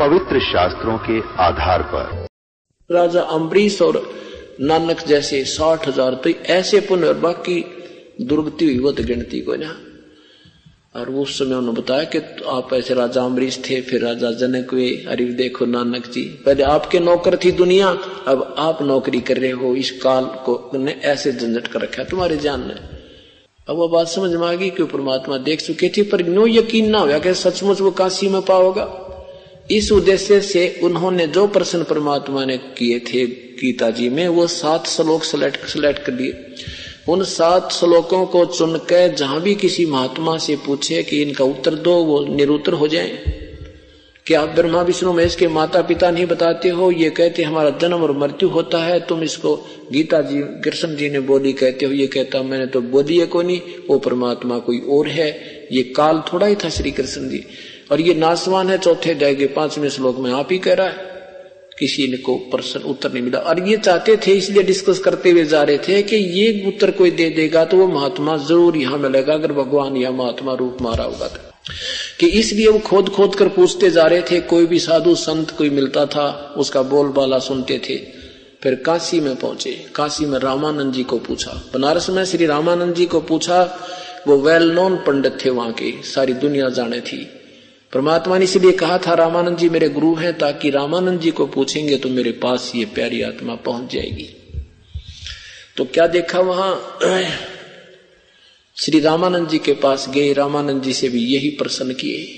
पवित्र शास्त्रों के आधार पर। राजा अम्बरीश और नानक जैसे साठ हज़ार तो ऐसे पुनर्बाकी दुर्गति हुई, वो तो गिनती को ना। और उस समय उन्होंने बताया कि आप ऐसे राजा अम्बरीश थे, फिर राजा जनक हुए। अरे देखो नानक जी, पहले आपके नौकर थी दुनिया, अब आप नौकरी कर रहे हो, इस काल को ने ऐसे झंझट कर रखा तुम्हारे जान ने। अब वो बात समझ में आ गई कि परमात्मा देख चुके थे, पर नो यकीन ना हुआ कि सचमुच वो काशी में पाओगा इस उद्देश्य से उन्होंने जो प्रश्न परमात्मा ने किए थे गीता जी में, वो सात श्लोक सेलेक्ट सेलेक्ट कर दिए। उन सात श्लोकों को चुन के जहाँ भी किसी महात्मा से पूछे कि इनका उत्तर दो, वो निरुत्तर हो जाए। कि आप ब्रह्मा, विष्णु, महेश के माता पिता नहीं बताते हो? ये कहते, हमारा जन्म और मृत्यु होता है। तुम इसको गीता जी, कृष्ण जी ने बोली कहते हो। ये कहता, मैंने तो बोली है को नहीं, वो परमात्मा कोई और है। ये काल थोड़ा ही था श्री कृष्ण जी। और ये नासवान है, चौथे अध्याय के पाँचवें श्लोक में आप ही कह रहा है। किसी ने को प्रश्न, उत्तर नहीं मिला। और ये चाहते थे, इसलिए डिस्कस करते हुए जा रहे थे कि ये उत्तर कोई दे देगा तो वो महात्मा ज़रूर यहाँ मिलेगा, अगर भगवान या महात्मा रूप मारा होगा तो। कि इसलिए वो खोद खोद कर पूछते जा रहे थे, कोई भी साधु, संत कोई मिलता था, उसका बोलबाला सुनते थे। फिर काशी में पहुँचे। काशी में रामानंद जी को पूछा। बनारस में श्री रामानंद जी को पूछा, वो वेल नोन पंडित थे वहाँ के, सारी दुनिया जाने थी। परमात्मा ने इसलिए कहा था, रामानंद जी मेरे गुरु हैं, ताकि रामानंद जी को पूछेंगे तो मेरे पास ये प्यारी आत्मा पहुँच जाएगी। तो क्या देखा वहाँ? श्री रामानंद जी के पास गए, रामानंद जी से भी यही प्रश्न किए।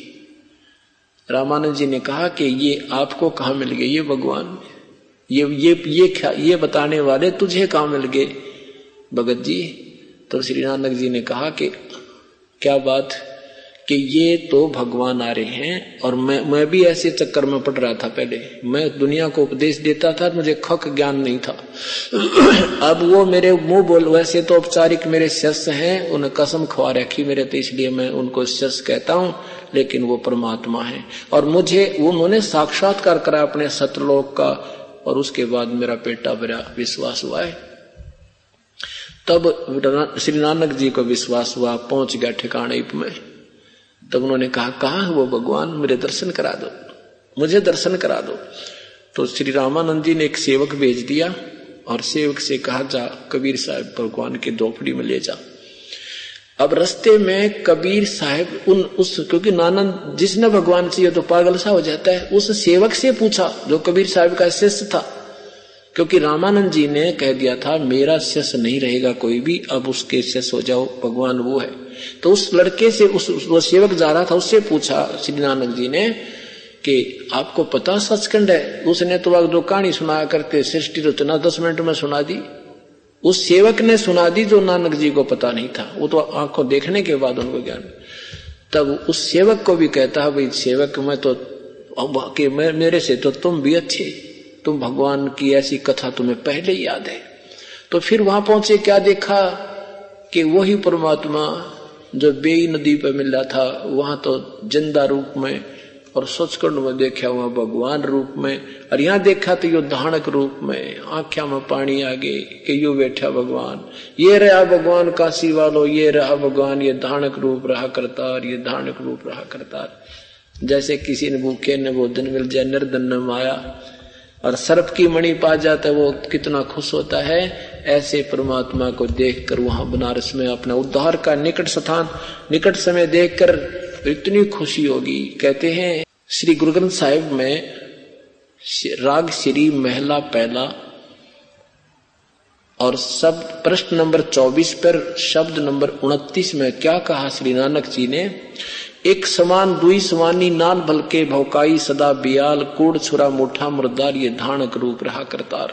रामानंद जी ने कहा कि ये आपको कहा मिल गए ये भगवान ये ये ये ये बताने वाले तुझे कहा मिल गए? भगत जी तो श्री नानक जी ने कहा कि, क्या बात कि ये तो भगवान आ रहे हैं और मैं मैं भी ऐसे चक्कर में पड़ रहा था पहले। मैं दुनिया को उपदेश देता था, मुझे खक ज्ञान नहीं था। अब वो मेरे मुँह बोल, वैसे तो औपचारिक मेरे शिष्य हैं, उन्हें कसम खवा रखी मेरे तो इसलिए मैं उनको शिष्य कहता हूँ, लेकिन वो परमात्मा है। और मुझे, उन्होंने साक्षात्कार करा अपने सत्रलोक का, और उसके बाद मेरा पेटा मेरा विश्वास हुआ है। तब श्री नानक जी को विश्वास हुआ, पहुँच गया ठिकाने में तब उन्होंने कहा कहा है वो भगवान? मेरे दर्शन करा दो। मुझे दर्शन करा दो। तो श्री रामानंद जी ने एक सेवक भेज दिया और सेवक से कहा, जा, कबीर साहब, भगवान के दोपड़ी में ले जा। अब रस्ते में कबीर साहब उन, उस, क्योंकि नानंद, जिसने भगवान चाहिए तो पागल सा हो जाता है, उस सेवक से पूछा, जो कबीर साहब का शिष्य था। क्योंकि रामानंद जी ने कह दिया था, मेरा शिष्य नहीं रहेगा कोई भी, अब उसके शिष्य हो जाओ, भगवान वो है। तो उस लड़के से, उस वो सेवक जा रहा था, उससे पूछा श्री नानक जी ने कि आपको पता सचखंड है? उसने तो वक्त जो कहानी सुनाया करते सृष्टि रचना दस मिनट में सुना दी। उस सेवक ने सुना दी जो नानक जी को पता नहीं था। वो तो आँखों देखने के बाद उनको ज्ञान तब उस सेवक को भी कहता है, भाई सेवक, मैं तो मैं, मेरे से तो तुम भी अच्छे तुम भगवान की ऐसी कथा तुम्हें पहले ही याद है। तो फिर वहाँ पहुँचे, क्या देखा कि वही परमात्मा जो बेई नदी पर मिला था, वहाँ तो ज़िंदा रूप में और सचखंड में देखा हुआ भगवान रूप में, और यहाँ देखा तो यो धानक रूप में आख्या में पानी आ गए कि यो बैठा भगवान। ये रहा भगवान काशी वालो, ये रहा भगवान, ये धानक रूप रहा करतार, ये धानक रूप रहा करता जैसे किसी ने भूखे ने भोजन मिल जाए, निर्धन माया और सर्प की मणि पा जाता है, वो कितना खुश होता है। ऐसे परमात्मा को देखकर वहाँ बनारस में अपना उद्धार का निकट स्थान, निकट समय देखकर इतनी खुशी होगी। कहते हैं, श्री गुरु ग्रंथ साहिब में राग श्री महला पहला और शब्द प्रश्न नंबर 24 पर, शब्द नंबर 29 में क्या कहा श्री नानक जी ने? एक समान, दुई समानी नाल भलके भौकाई, सदा बियाल, कूड़, छुरा, मुठा, मुर्दार, ये धानक रूप रहा करतार।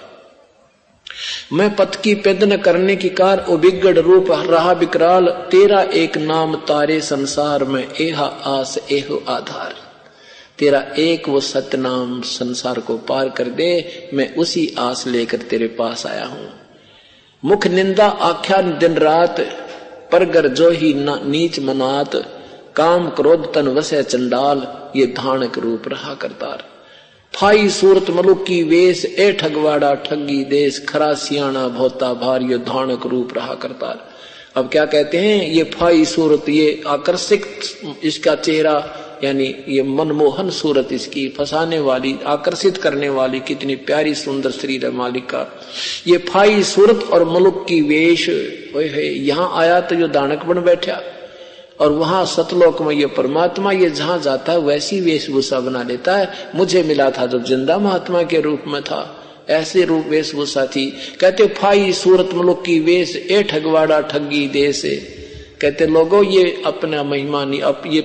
मैं पथ की पेदन करने की कार, ओ बिगड़ रूप रहा विकराल तेरा एक नाम तारे संसार में, एहा आस, एहो आधार। तेरा एक वो सतनाम संसार को पार कर दे, मैं उसी आस लेकर तेरे पास आया हूँ। मुख निंदा आख्यान दिन रात, परगर जो ही नीच मनात काम क्रोध तन वसे चंडाल, ये धानक रूप रहा करतार। फाई सूरत मलुक वेश, ए ठगवाड़ा ठगी देश, खरा सियाणा भोता भार, ये धानक रूप रहा करतार। अब क्या कहते हैं, ये फाई सूरत, ये आकर्षित इसका चेहरा, यानी ये मनमोहन सूरत इसकी फंसाने वाली, आकर्षित करने वाली, कितनी प्यारी सुंदर श्री मालिक ये फाई सूरत और मलुक की वेश यहाँ आया तो जो दानक बन बैठा। और वहाँ सतलोक में ये परमात्मा ये जहाँ जाता है, वैसी वेशभूषा बना लेता है। मुझे मिला था जब ज़िंदा महात्मा के रूप में था। ऐसे रूप वेशभूषा थी। कहते, फाई सूरत मलुक की वेश, ए ठगवाड़ा ठगी दे से कहते, लोगों, ये अपना महिमा नहीं अब ये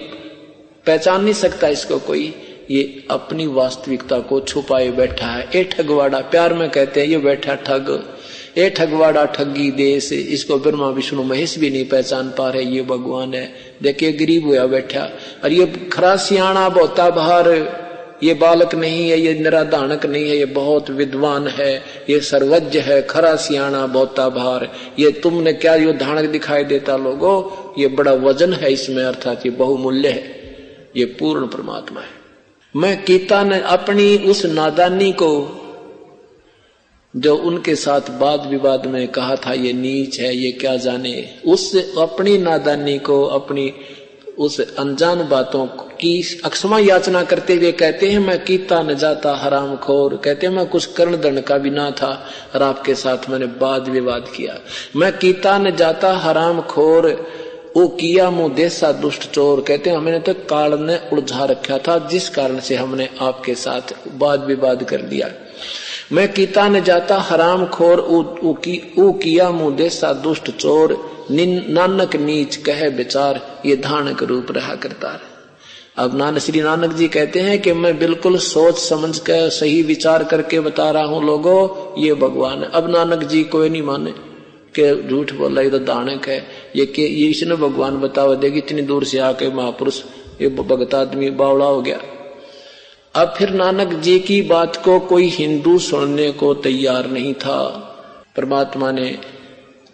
पहचान नहीं सकता इसको कोई। ये अपनी वास्तविकता को छुपाए बैठा है। ए ठगवाड़ा, प्यार में कहते हैं, ये बैठा ठग। ए ठगवाड़ा ठगी देश, इसको ब्रह्मा, विष्णु, महेश भी नहीं पहचान पा रहे, ये भगवान है। देखिए, गरीब हुआ बैठा। और ये खरा सियाणा बोता बाहर ये बालक नहीं है, ये निराधानक नहीं है, ये बहुत विद्वान है, ये सर्वज्ञ है खरा सियाणा बोता भार। ये तुमने क्या यो धानक दिखाई देता लोगो? ये बड़ा वज़न है इसमें, अर्थात ये बहुमूल्य है। ये पूर्ण परमात्मा है। मैं कीता ने अपनी उस नादानी को जो उनके साथ वाद विवाद में कहा था, ये नीच है, ये क्या जाने? उस अपनी नादानी को, अपनी उस अनजान बातों की अक्षमा याचना करते हुए कहते हैं, मैं कीता न जाता, हराम खोर। कहते हैं, मैं कुछ कर्ण दंड का भी ना था, और आपके साथ मैंने वाद विवाद किया। मैं कीता न जाता, हराम खोर वो किया मुँह देसा दुष्ट चोर। कहते हैं, हमने तो काल ने उलझा रखा था, जिस कारण से हमने आपके साथ वाद विवाद कर दिया। मैं कीता न जाता हराम खोर ऊ, किया मुँह देसा दुष्ट चोर नानक नीच कह विचार ये धानक रूप रहा करता अब नानक श्री नानक जी कहते हैं कि मैं बिल्कुल सोच समझ कर सही विचार करके बता रहा हूँ लोगों ये भगवान है। अब नानक जी कोई नहीं माने के झूठ बोला ये तो दानक है। ये ये इसने भगवान बतावा देगी इतनी दूर से आके महापुरुष ये भगत आदमी बावड़ा हो गया। अब फिर नानक जी की बात को कोई हिंदू सुनने को तैयार नहीं था। परमात्मा ने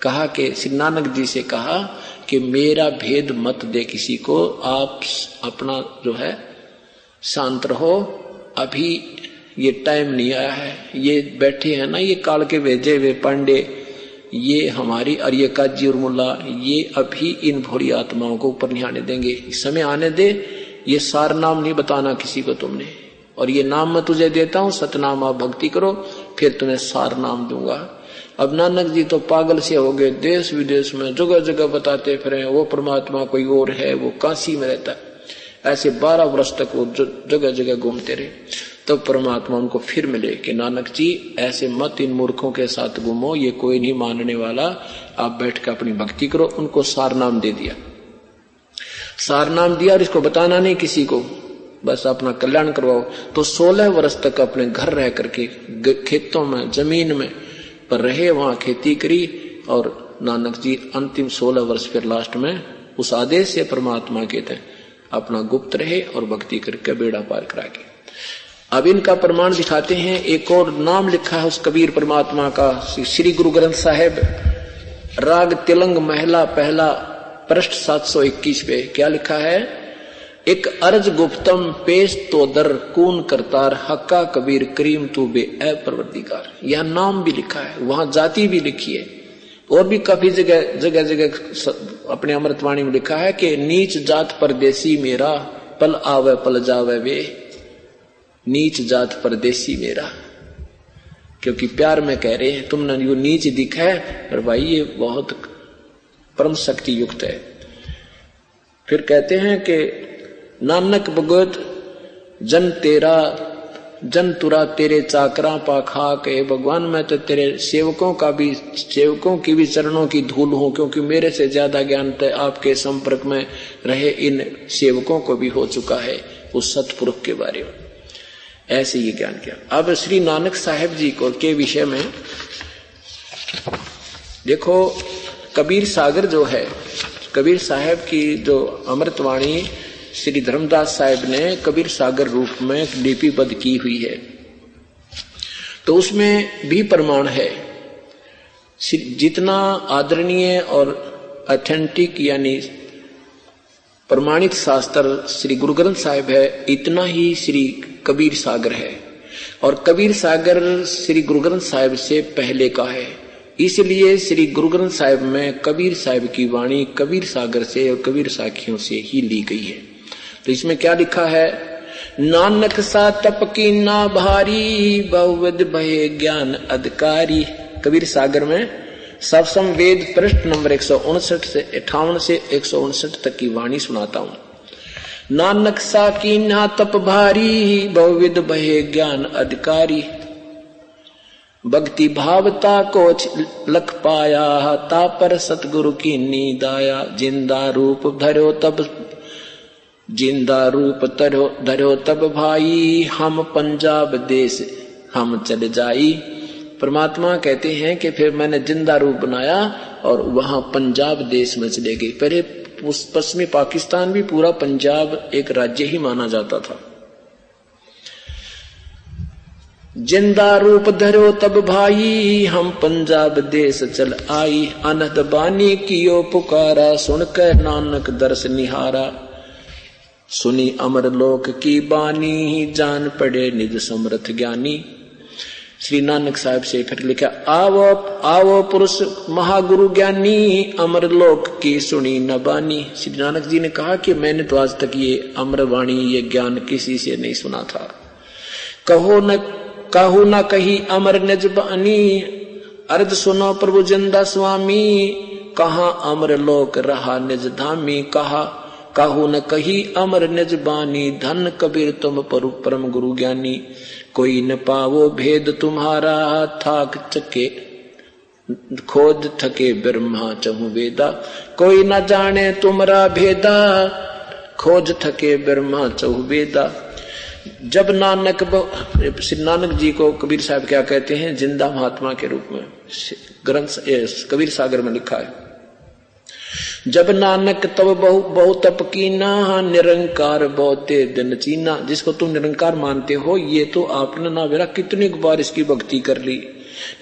कहा कि श्री नानक जी से कहा कि मेरा भेद मत दे किसी को, आप अपना जो है, शांत रहो। अभी ये टाइम नहीं आया है। ये बैठे हैं ना, ये काल के भेजे हुए पांडे, ये हमारी और ये काजी और ये अभी इन भोरी आत्माओं को ऊपर नहीं आने देंगे। समय आने दे, ये सार नाम नहीं बताना किसी को तुमने। और ये नाम मैं तुझे देता हूँ, सतनाम आप भक्ति करो, फिर तुम्हें सार नाम दूँगा। अब नानक जी तो पागल से हो गए, देश विदेश में जगह जगह बताते फिर वो परमात्मा कोई और है, वो काशी में रहता है। ऐसे बारह वर्ष तक वो जगह जगह घूमते रहे। तब तो परमात्मा उनको फिर मिले कि नानक जी, ऐसे मत इन मूर्खों के साथ घूमो, ये कोई नहीं मानने वाला, आप बैठ कर अपनी भक्ति करो, उनको सार नाम दे दिया। सार नाम दिया और इसको बताना नहीं किसी को। बस अपना कल्याण करवाओ। तो सोलह वर्ष तक अपने घर रह करके खेतों में, ज़मीन में, पर रहे वहाँ खेती करी और नानक जी अंतिम सोलह वर्ष फिर लास्ट में उस आदेश से परमात्मा के थे अपना गुप्त रहे और भक्ति करके बेड़ा पार करा के। अब इनका प्रमाण दिखाते हैं। एक और नाम लिखा है उस कबीर परमात्मा का, श्री गुरु ग्रंथ साहेब। राग तिलंग महिला, पहला पृष्ठ 721 पे। क्या लिखा है? एक अर्ज़ गुप्तम पेश तो दर कून करतार, हक्का कबीर करीम तू बे अप्रवर्तिकार यह नाम भी लिखा है, वहाँ जाति भी लिखी है। और भी काफ़ी जगह जगह जगह अपने अमृतवाणी में लिखा है कि नीच जात परदेसी मेरा, पल आवे, पल जावे वे। नीच जात परदेसी मेरा। क्योंकि प्यार में कह रहे हैं, तुमने यो नीच दिखा है, पर भाई ये बहुत परम शक्ति युक्त है। फिर कहते हैं कि नानक भगवत, जन तेरा, जन तुरा तेरे चाकरा पाखा के, भगवान मैं तो तेरे सेवकों का भी, सेवकों की भी चरणों की धूल हूँ, क्योंकि मेरे से ज़्यादा ज्ञान तो आपके संपर्क में रहे इन सेवकों को भी हो चुका है, उस सतपुरुष के बारे में। ऐसे ये ज्ञान किया। अब श्री नानक साहेब जी को के विषय में, देखो, कबीर सागर जो है, कबीर साहेब की जो अमृतवाणी श्री धर्मदास साहब ने कबीर सागर रूप में लिपिबद्ध की हुई है। तो उसमें भी प्रमाण है। जितना आदरणीय और अथेंटिक यानी प्रमाणित शास्त्र श्री गुरु ग्रंथ साहिब है, इतना ही श्री कबीर सागर है। और कबीर सागर श्री गुरु ग्रंथ साहिब से पहले का है। इसलिए श्री गुरु ग्रंथ साहिब में कबीर साहिब की वाणी कबीर सागर से और कबीर साखियों से ही ली गई है। तो इसमें क्या लिखा है? नानक सा तप की ना भारी बहुविद भय ज्ञान अधिकारी। कबीर सागर में सवसम वेद पृष्ठ नंबर एक सौ उनसठ से अठावन से एक सौ उनसठ तक की वाणी सुनाता हूँ। नानक सा की ना तप भारी बहुविद भय ज्ञान अधिकारी। भक्ति भावता को लख पाया तापर सतगुरु की नींद आया। ज़िंदा रूप धरो तब ज़िंदा रूप तरो, धरो तब भाई, हम पंजाब देश, हम चले जाई। परमात्मा कहते हैं कि फिर मैंने ज़िंदा रूप बनाया और वहाँ पंजाब देश में चले गए पहले पश्चिमी पाकिस्तान भी पूरा पंजाब एक राज्य ही माना जाता था। ज़िंदा रूप धरो तब भाई, हम पंजाब देश चल आई। अनहद बानी कियो पुकारा, सुनकर नानक दर्श निहारा। सुनी अमर लोक की बानी, जान पड़े निज समर्थ ज्ञानी। श्री नानक साहब से फिर लिखा, आवो आवो पुरुष महागुरु ज्ञानी, अमर लोक की सुनी न बानी। श्री नानक जी ने कहा कि मैंने तो आज तक ये अमर वाणी ये ज्ञान किसी से नहीं सुना था। कहो न, कहू न कही अमर निज बानी। अर्ध सुनो प्रभु ज़िंदा स्वामी, कहा अमर लोक रहा निज धामी, कहा कहू न कही, अमर निज बानी धन कबीर तुम परम गुरु ज्ञानी। कोई न पावो भेद तुम्हारा, थाक चके, खोद थके ब्रह्मा चहु वेदा। कोई न जाने तुमरा भेदा, खोज थके ब्रह्मा चहु वेदा। जब नानक श्री नानक जी को कबीर साहब क्या कहते हैं? ज़िंदा महात्मा के रूप में। ग्रंथ कबीर सागर में लिखा है। जब नानक तब बहु बहु तप कीना निरंकार बहुते दिन चीना जिसको तुम निरंकार मानते हो, ये तो आपने ना बेरा कितनी बार इसकी भक्ति कर ली।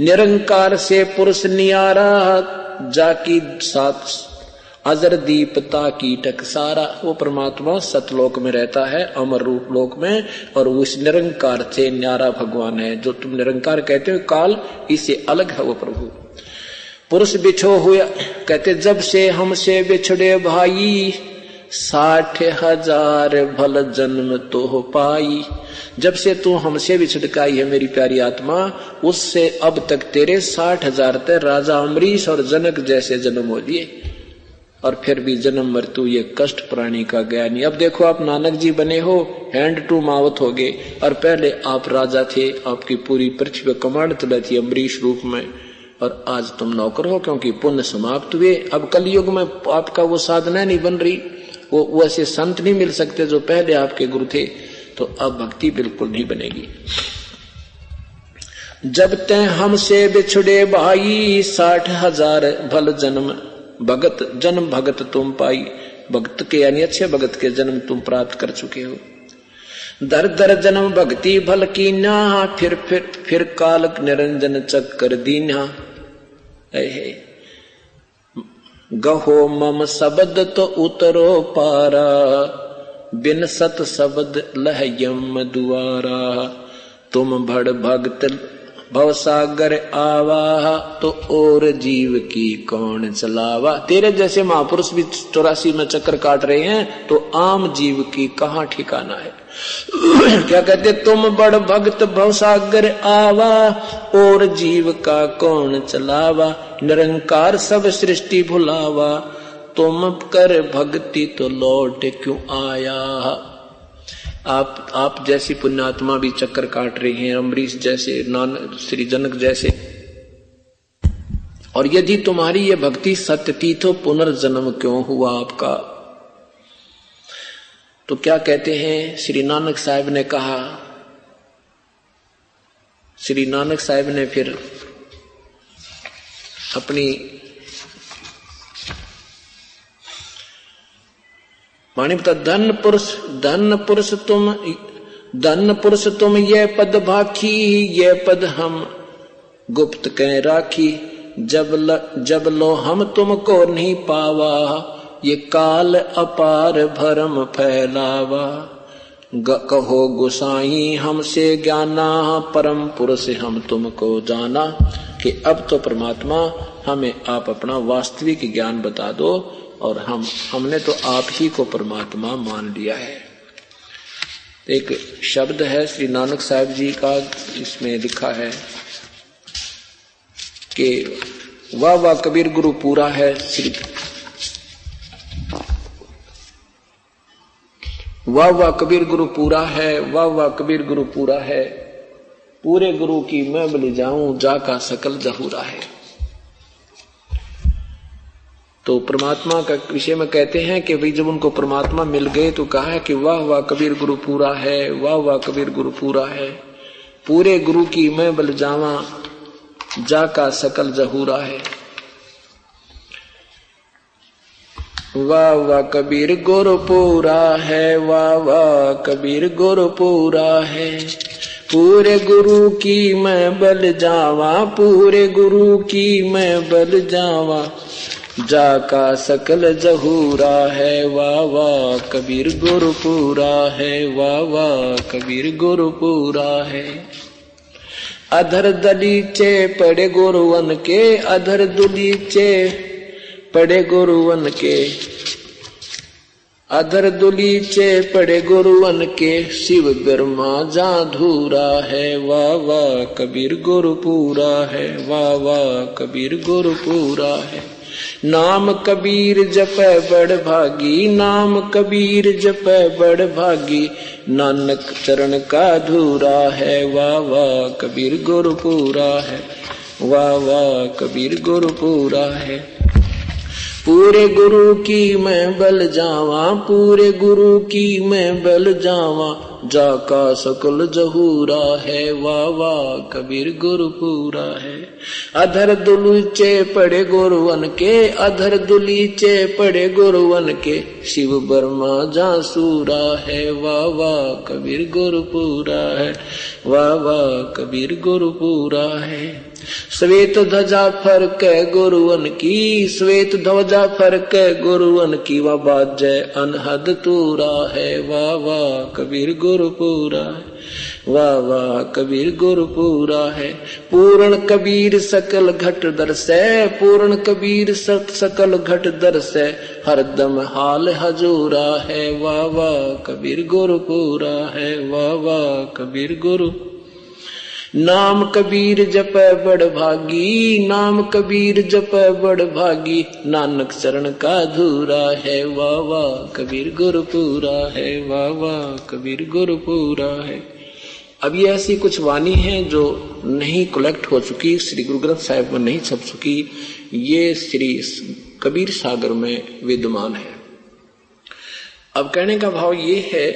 निरंकार से पुरुष नियारा, जाकी सात अजर दीपता कीटक सारा। वो परमात्मा सतलोक में रहता है, अमर रूप लोक में, और उस निरंकार से न्यारा भगवान है। जो तुम निरंकार कहते हो, काल इससे अलग है वो प्रभु। पुरुष बिछो हुआ कहते, जब से हमसे बिछड़े भाई, साठ हज़ार भल जन्म तो हो पाई। जब से तू हमसे बिछड़काई है, मेरी प्यारी आत्मा, उससे अब तक तेरे साठ हज़ार तक राजा अमरीश और जनक जैसे जन्म हो लिए। और फिर भी जन्म मृत्यु ये कष्ट प्राणी का गया नहीं। अब देखो, आप नानक जी बने हो, हैंड टू मावत हो गए। और पहले आप राजा थे, आपकी पूरी पृथ्वी कमांड चलाई थी अमरीश रूप में। और आज तुम नौकर हो, क्योंकि पुण्य समाप्त हुए। अब कलयुग में आपका वो साधना नहीं बन रही। वो वैसे संत नहीं मिल सकते जो पहले आपके गुरु थे। तो अब भक्ति बिल्कुल नहीं बनेगी। जब तय हमसे बिछुड़े भाई, साठ हज़ार भल जन्म, भगत जन्म भगत तुम पाई। भक्त के यानी अच्छे भगत के जन्म तुम प्राप्त कर चुके हो। दर दर जन्म भक्ति भल की ना फिर फिर फिर काल निरंजन चक्कर दीना गहो मम शब्द तो उतरो पारा, बिन सत शब्द लहयम दुआरा। तुम भड़ भक्त भवसागर आवा तो और जीव की कौन चलावा? तेरे जैसे महापुरुष भी चौरासी में चक्कर काट रहे हैं तो आम जीव की कहा ठिकाना है? क्या कहते, तुम बड़ भक्त भवसागर आवा और जीव का कौन चलावा? निरंकार सब सृष्टि भुलावा, तुम कर भक्ति तो लौट क्यों आया? आप आप जैसी पुण्यात्मा भी चक्कर काट रही हैं अमरीश जैसे, नान, श्री जनक जैसे। और यदि तुम्हारी ये भक्ति सत्य थी तो पुनर्जन्म क्यों हुआ आपका? तो क्या कहते हैं, श्री नानक साहब ने कहा, श्री नानक साहब ने फिर अपनी बता धन पुरुष धन पुरुष तुम धन पुरुष तुम ये पद भाखी ये पद हम। गुप्त कह राखी जब ल, जब लो हम तुमको नहीं पावा ये काल अपार भरम फैलावा। कहो गुसाई हमसे ज्ञाना परम पुरुष हम तुमको जाना कि अब तो परमात्मा हमें आप अपना वास्तविक ज्ञान बता दो और हम, हमने तो आप ही को परमात्मा मान लिया है। एक शब्द है, श्री नानक साहब जी का, इसमें लिखा है कि, वाह वाह, कबीर गुरु पूरा है, श्री। वाह वाह, कबीर गुरु पूरा है, वाह वाह, कबीर गुरु पूरा है। पूरे गुरु की मैं बलि जाऊँ जा का सकल जहूरा है। तो परमात्मा का विषय में कहते हैं कि भाई जब उनको परमात्मा मिल गए तो कहा है कि वाह वाह कबीर गुरु पूरा है, वाह वाह कबीर गुरु पूरा है। पूरे गुरु की मैं बल जावा, जा का सकल जहूरा है। वाह वाह कबीर गुरु पूरा है, वाह वाह कबीर गुरु पूरा है। पूरे गुरु की मैं बल जावा, पूरे गुरु की मैं बल जावा। जाका सकल जहूरा है, वाह वाह, कबीर गुरु पूरा है, वाह वाह, कबीर गुरु पूरा है। अधर दलीचे पड़े गुरुवन के, अधर दुलीचे पड़े गुरुवन के। अधर दुलीचे पड़े गुरुवन के, शिव ब्रह्मा जा धूरा है, वाह वाह, कबीर गुरु पूरा है, वाह वाह, कबीर गुरु पूरा है। नाम कबीर जप बड़ भागी, नाम कबीर जप बड़ भागी। नानक चरण का धूरा है, वाह वाह, कबीर गुरु पूरा है। वाह वाह, कबीर गुरु पूरा है। पूरे गुरु की मैं बल जावा, पूरे गुरु की मैं बल जावा। जाका सकल जहूरा है वाह वाह कबीर गुरु पूरा है। अधर दुलीचे पड़े गुरुवन के, अधर दुलीचे पड़े गुरुवन के। शिव बर्मा जा सूरा है वाह कबीर गुरु पूरा है वाह कबीर गुरु पूरा है। श्वेत ध्वजा फरक गुरुवन की, श्वेत ध्वजा फरक गुरुवन की वह बाजय अनहद तूरा है, वाह वाह, कबीर गुरु पूरा है, वाह वाह, कबीर गुरु पूरा है। पूर्ण कबीर सकल घट दरसे, पूर्ण कबीर सकल घट दरसे हरदम हाल हजूरा है, वाह वाह, कबीर गुरु पूरा है, वाह वाह, कबीर गुरु नाम कबीर जप बड़ भागी, नाम कबीर जप बड़ भागी। नानक चरण का धूरा है वाह कबीर गुरु पूरा है वाह कबीर गुरु पूरा है। अब ये ऐसी कुछ वाणी है जो नहीं कलेक्ट हो चुकी, श्री गुरु ग्रंथ साहिब में नहीं छप चुकी। ये श्री कबीर सागर में विद्यमान है। अब कहने का भाव ये है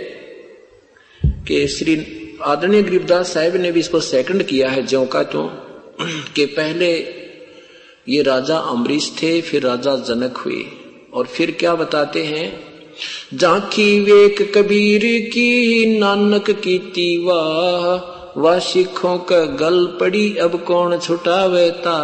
कि श्री आदरणीय गरीबदास साहब ने भी इसको सेकंड किया है ज्यो का तो कि पहले ये राजा अमरीश थे, फिर राजा जनक हुए। और फिर क्या बताते हैं? झांकी वेक कबीर की नानक की तीवाह वह सिखों का गल पड़ी, अब कौन छुटावेता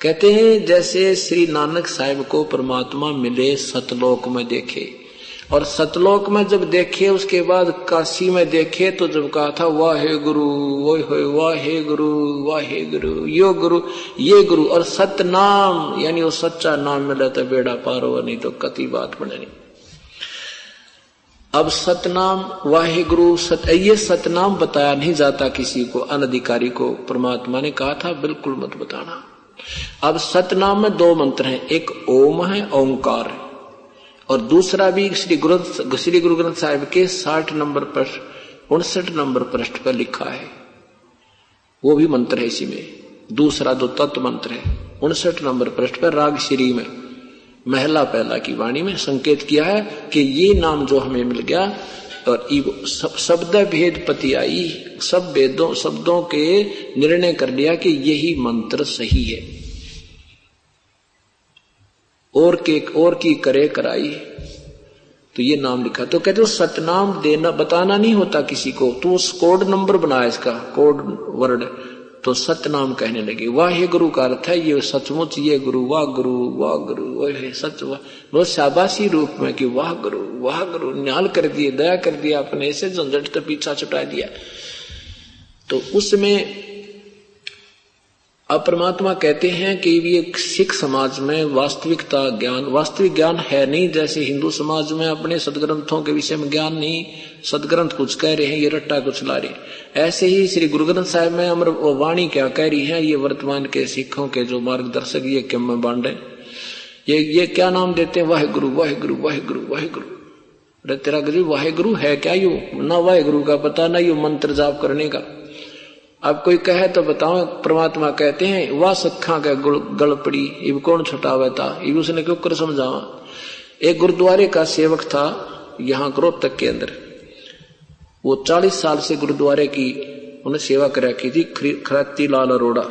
कहते हैं, जैसे श्री नानक साहिब को परमात्मा मिले, सतलोक में देखे। और सतलोक में जब देखे, उसके बाद काशी में देखे तो जब कहा था, वाहे गुरु वो हो वाहे गुरु वाहे गुरु, यो गुरु, ये गुरु। और सत नाम यानी वो सच्चा नाम मिले तो बेड़ा पार हो नहीं तो कति बात बने नहीं। अब सतनाम, वाहे गुरु, सत, ये सतनाम बताया नहीं जाता किसी को, अनधिकारी को, परमात्मा ने कहा था, बिल्कुल मत बताना। अब सतनाम में दो मंत्र हैं, एक ओम है, ओंकार है। और दूसरा भी श्री गुरु श्री गुरु ग्रंथ साहिब के साठ नंबर पृष्ठ उनसठ नंबर पृष्ठ पर लिखा है। वो भी मंत्र है इसी में। दूसरा दो तत्व मंत्र है। उनसठ नंबर पृष्ठ पर राग श्री में, महला पहला की वाणी में संकेत किया है कि ये नाम जो हमें मिल गया और शब्द भेद पति आई, सब वेदों शब्दों के निर्णय कर लिया कि यही मंत्र सही है। और के, और की करे कराई। तो ये नाम लिखा। तो कहते हो, सतनाम देना, बताना नहीं होता किसी को। तो उस कोड नंबर बनाया इसका, कोड वर्ड। तो सतनाम कहने लगे, वाह गुरु का अर्थ है, ये सचमुच, ये गुरु, वाह गुरु वाह गुरु वह सच, वाह। वो शाबाशी रूप में कि, वाह गुरु वाह गुरु न्याल कर दिए, दया कर दिया, अपने ऐसे झंझट तो पीछा छुटा दिया। तो उसमें अब परमात्मा कहते हैं कि ये सिख समाज में वास्तविकता ज्ञान, वास्तविक ज्ञान है नहीं, जैसे हिंदू समाज में अपने सदग्रंथों के विषय में ज्ञान नहीं, सदग्रंथ कुछ कह रहे हैं, ये रट्टा कुछ ला रहे ऐसे ही श्री गुरु ग्रंथ साहब में अमर वाणी क्या कह रही है, ये वर्तमान के सिखों के जो मार्गदर्शक, ये क्यों में बांटे ये ये क्या नाम देते हैं? वाहे गुरु वाहे गुरु वाहे गुरु वाहे गुरु तेरा गुरु वाहे गुरु है क्या यू? ना वाहे गुरु का पता, ना यू मंत्र जाप करने का। अब कोई कहे तो बताओ, परमात्मा कहते हैं, वह सखा का गल पड़ी इब कौन छुटावे था? इब उसने क्यों कर समझावा? एक गुरुद्वारे का सेवक था, यहाँ तक के अंदर। वो चालीस साल से गुरुद्वारे की उन्हें सेवा कर रखी थी खराती लाल अरोड़ा।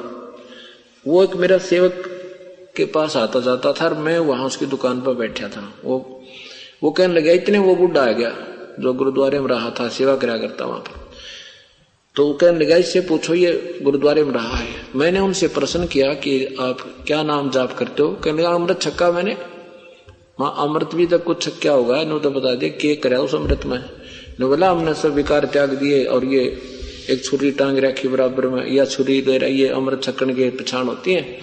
वो एक मेरा सेवक के पास आता जाता था और मैं वहाँ उसकी दुकान पर बैठा था। वो वो कहने लगे, इतने वो बुढ़ा आ गया, जो गुरुद्वारे में रहा था, सेवा करा करता वहाँ पर। तो कहने लगा, इससे पूछो, ये गुरुद्वारे में रहा है। मैंने उनसे प्रश्न किया कि आप क्या नाम जाप करते हो? कहने लगा, अमृत छक्का मैंने। माँ, अमृत भी तक कुछ छक्का होगा नो तो बता दे, के करे उस अमृत में? ने बोला, हमने सब विकार त्याग दिए और ये एक छुरी टांग रखी बराबर में, या छुरी दे रही, ये अमृत छक्कन के पछाण होती है।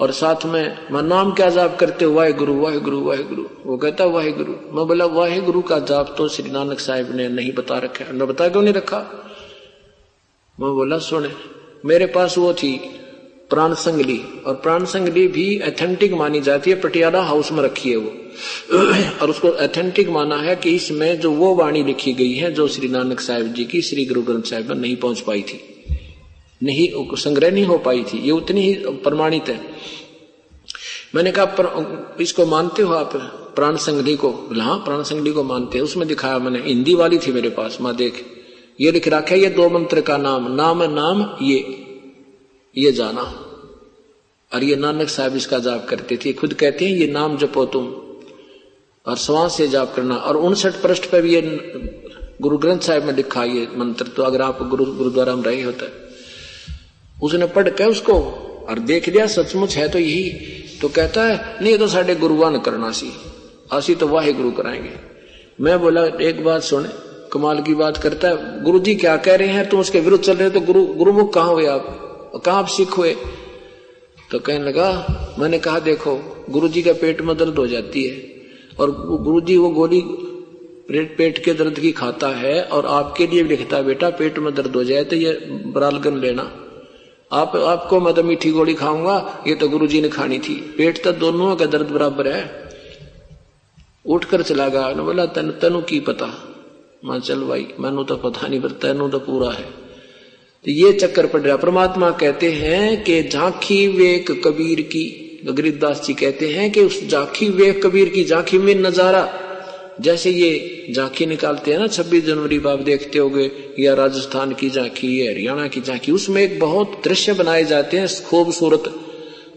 और साथ में, मैं, नाम क्या जाप करते हो? वाहे गुरु वाहे गुरु वाहे गुरु वो कहता वाहे गुरु मैं बोला वाहे गुरु का जाप तो श्री नानक साहिब ने नहीं बता रखा ने बता क्यों नहीं रखा? मैं बोला, सुने, मेरे पास वो थी, प्राण संगली, और प्राण संगली भी अथेंटिक मानी जाती है, पटियाला हाउस में रखी है वो। और उसको अथेंटिक माना है कि इसमें जो वो वाणी लिखी गई है, जो श्री नानक साहब जी की, श्री गुरु ग्रंथ साहिब में नहीं पहुँच पाई थी। नहीं संग्रह नहीं हो पाई थी, ये उतनी ही प्रमाणित है। मैंने कहा इसको मानते हो आप, प्राण संगली को? हाँ प्राण संगली को मानते हैं। उसमें दिखाया मैंने, हिंदी वाली थी मेरे पास, माँ देख। ये लिख रखा है, ये दो मंत्र का नाम नाम नाम, ये ये जाना। और ये नानक साहब इसका जाप करते थे, खुद कहते हैं, ये नाम जपो तुम, और श्वास से जाप करना। और उनसठ पृष्ठ पे भी ये गुरु ग्रंथ साहिब में लिखा ये मंत्र तो अगर आप गुरु, गुरुद्वारा में रहे होते उसने पढ़ के उसको, और देख लिया, सचमुच है तो यही तो कहता है, नहीं तो साढ़े गुरुवान करना सी, असी तो वाहे गुरु कराएँगे। मैं बोला, एक बात सुने कमाल की बात करता है। गुरु जी क्या कह रहे हैं? तुम उसके विरुद्ध चल रहे हो तो गुरु, गुरुमुख कहाँ हुए आप? कहाँ आप सिख हुए? तो कहने लगा, मैंने कहा, देखो गुरु जी का पेट में दर्द हो जाती है और गुरु जी वो गोली पेट पेट के दर्द की खाता है और आपके लिए लिखता है, बेटा, पेट में दर्द हो जाए तो ये बरालगन लेना। आप, आपको मैं तो मीठी गोली खाऊँगा, ये तो गुरु जी ने खानी थी। पेट तो दोनों का दर्द बराबर है। उठकर चला गया, बोला, तन, तनु की पता। मैं चल भाई, मैनू तो पता नहीं, पर तेनू तो पूरा है। तो ये चक्कर पड़ रहा। परमात्मा कहते हैं कि झांकी वेक कबीर की गरीबदास जी कहते हैं कि उस झांकी वेक कबीर की झांकी में नज़ारा। जैसे ये झांकी निकालते हैं ना, छब्बीस जनवरी बाप देखते होगे, या राजस्थान की झांकी या हरियाणा की झांकी उसमें एक बहुत दृश्य बनाए जाते हैं, खूबसूरत।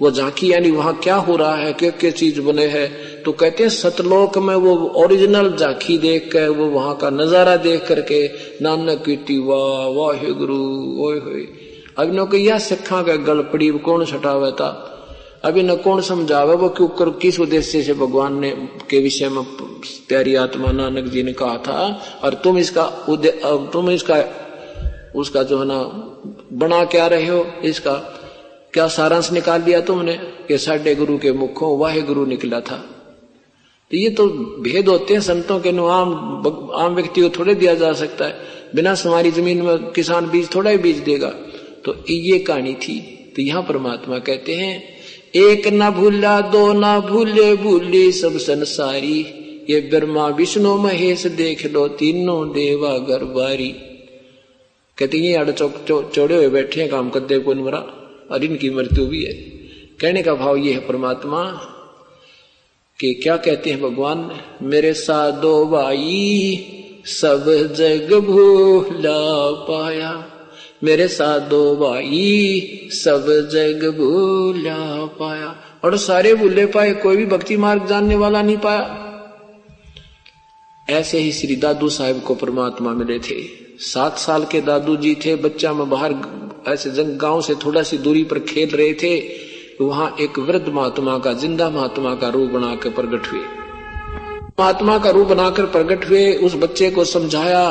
वो झांकी, यानी वहाँ क्या हो रहा है क्या क्या चीज़ बने हैं। तो कहते हैं, सतलोक में वो ओरिजिनल झांकी देख कर वो वहाँ का नज़ारा देख करके, नानक की वाह वाह गुरु ओए होए। अब यह सिखा का गल पड़ी कौन छटावे था? अभी न कौन समझावे? वो क्यों कर, किस उद्देश्य से भगवान ने के विषय में प्यारी आत्मा नानक जी ने कहा था? और तुम इसका तुम इसका, उसका जो है ना, बना क्या रहे हो? इसका क्या सारांश निकाल लिया तुमने कि साढ़े गुरु के मुखों वाहे गुरु निकला था? तो ये तो भेद होते हैं संतों के नु, आम आम व्यक्ति को थोड़े दिया जा सकता है। बिना सुमारी ज़मीन में किसान बीज थोड़ा ही बीज देगा। तो ये कहानी थी। तो यहाँ परमात्मा कहते हैं, एक ना भूला, दो ना भूले, भूली सब संसारी। ये ब्रह्मा, विष्णु, महेश, देख लो तीनों देवा गरबारी कहते ये अड़ चौक चौड़े हुए बैठे हैं काम करते को मरा? और इनकी मृत्यु भी है। कहने का भाव ये है, परमात्मा, कि क्या कहते हैं भगवान, मेरे साधो भाई, सब जग भूला पाया। मेरे साधो भाई, सब जग भूला पाया। और सारे भूले पाए, कोई भी भक्ति मार्ग जानने वाला नहीं पाया। ऐसे ही श्री दादू साहेब को परमात्मा मिले थे। सात साल के दादू जी थे, बच्चा में बाहर ऐसे जंग गाँव से थोड़ा सी दूरी पर खेल रहे थे वहाँ एक वृद्ध महात्मा का, ज़िंदा महात्मा का रूप बनाकर प्रकट हुए। महात्मा का रूप बनाकर प्रकट हुए, उस बच्चे को समझाया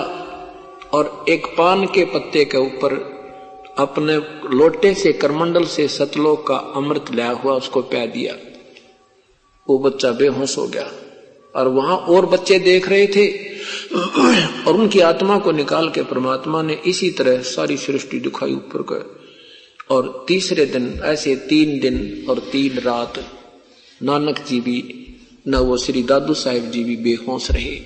और एक पान के पत्ते के ऊपर अपने लोटे से, करमंडल से सतलोक का अमृत लाया हुआ, उसको प्या दिया। वो बच्चा बेहोश हो गया। और वहाँ और बच्चे देख रहे थे। और उनकी आत्मा को निकाल के परमात्मा ने इसी तरह सारी सृष्टि दिखाई ऊपर कर। और तीसरे दिन, ऐसे तीन दिन और तीन रात, नानक जी भी, न वो श्री दादू साहेब जी भी बेहोश रहे।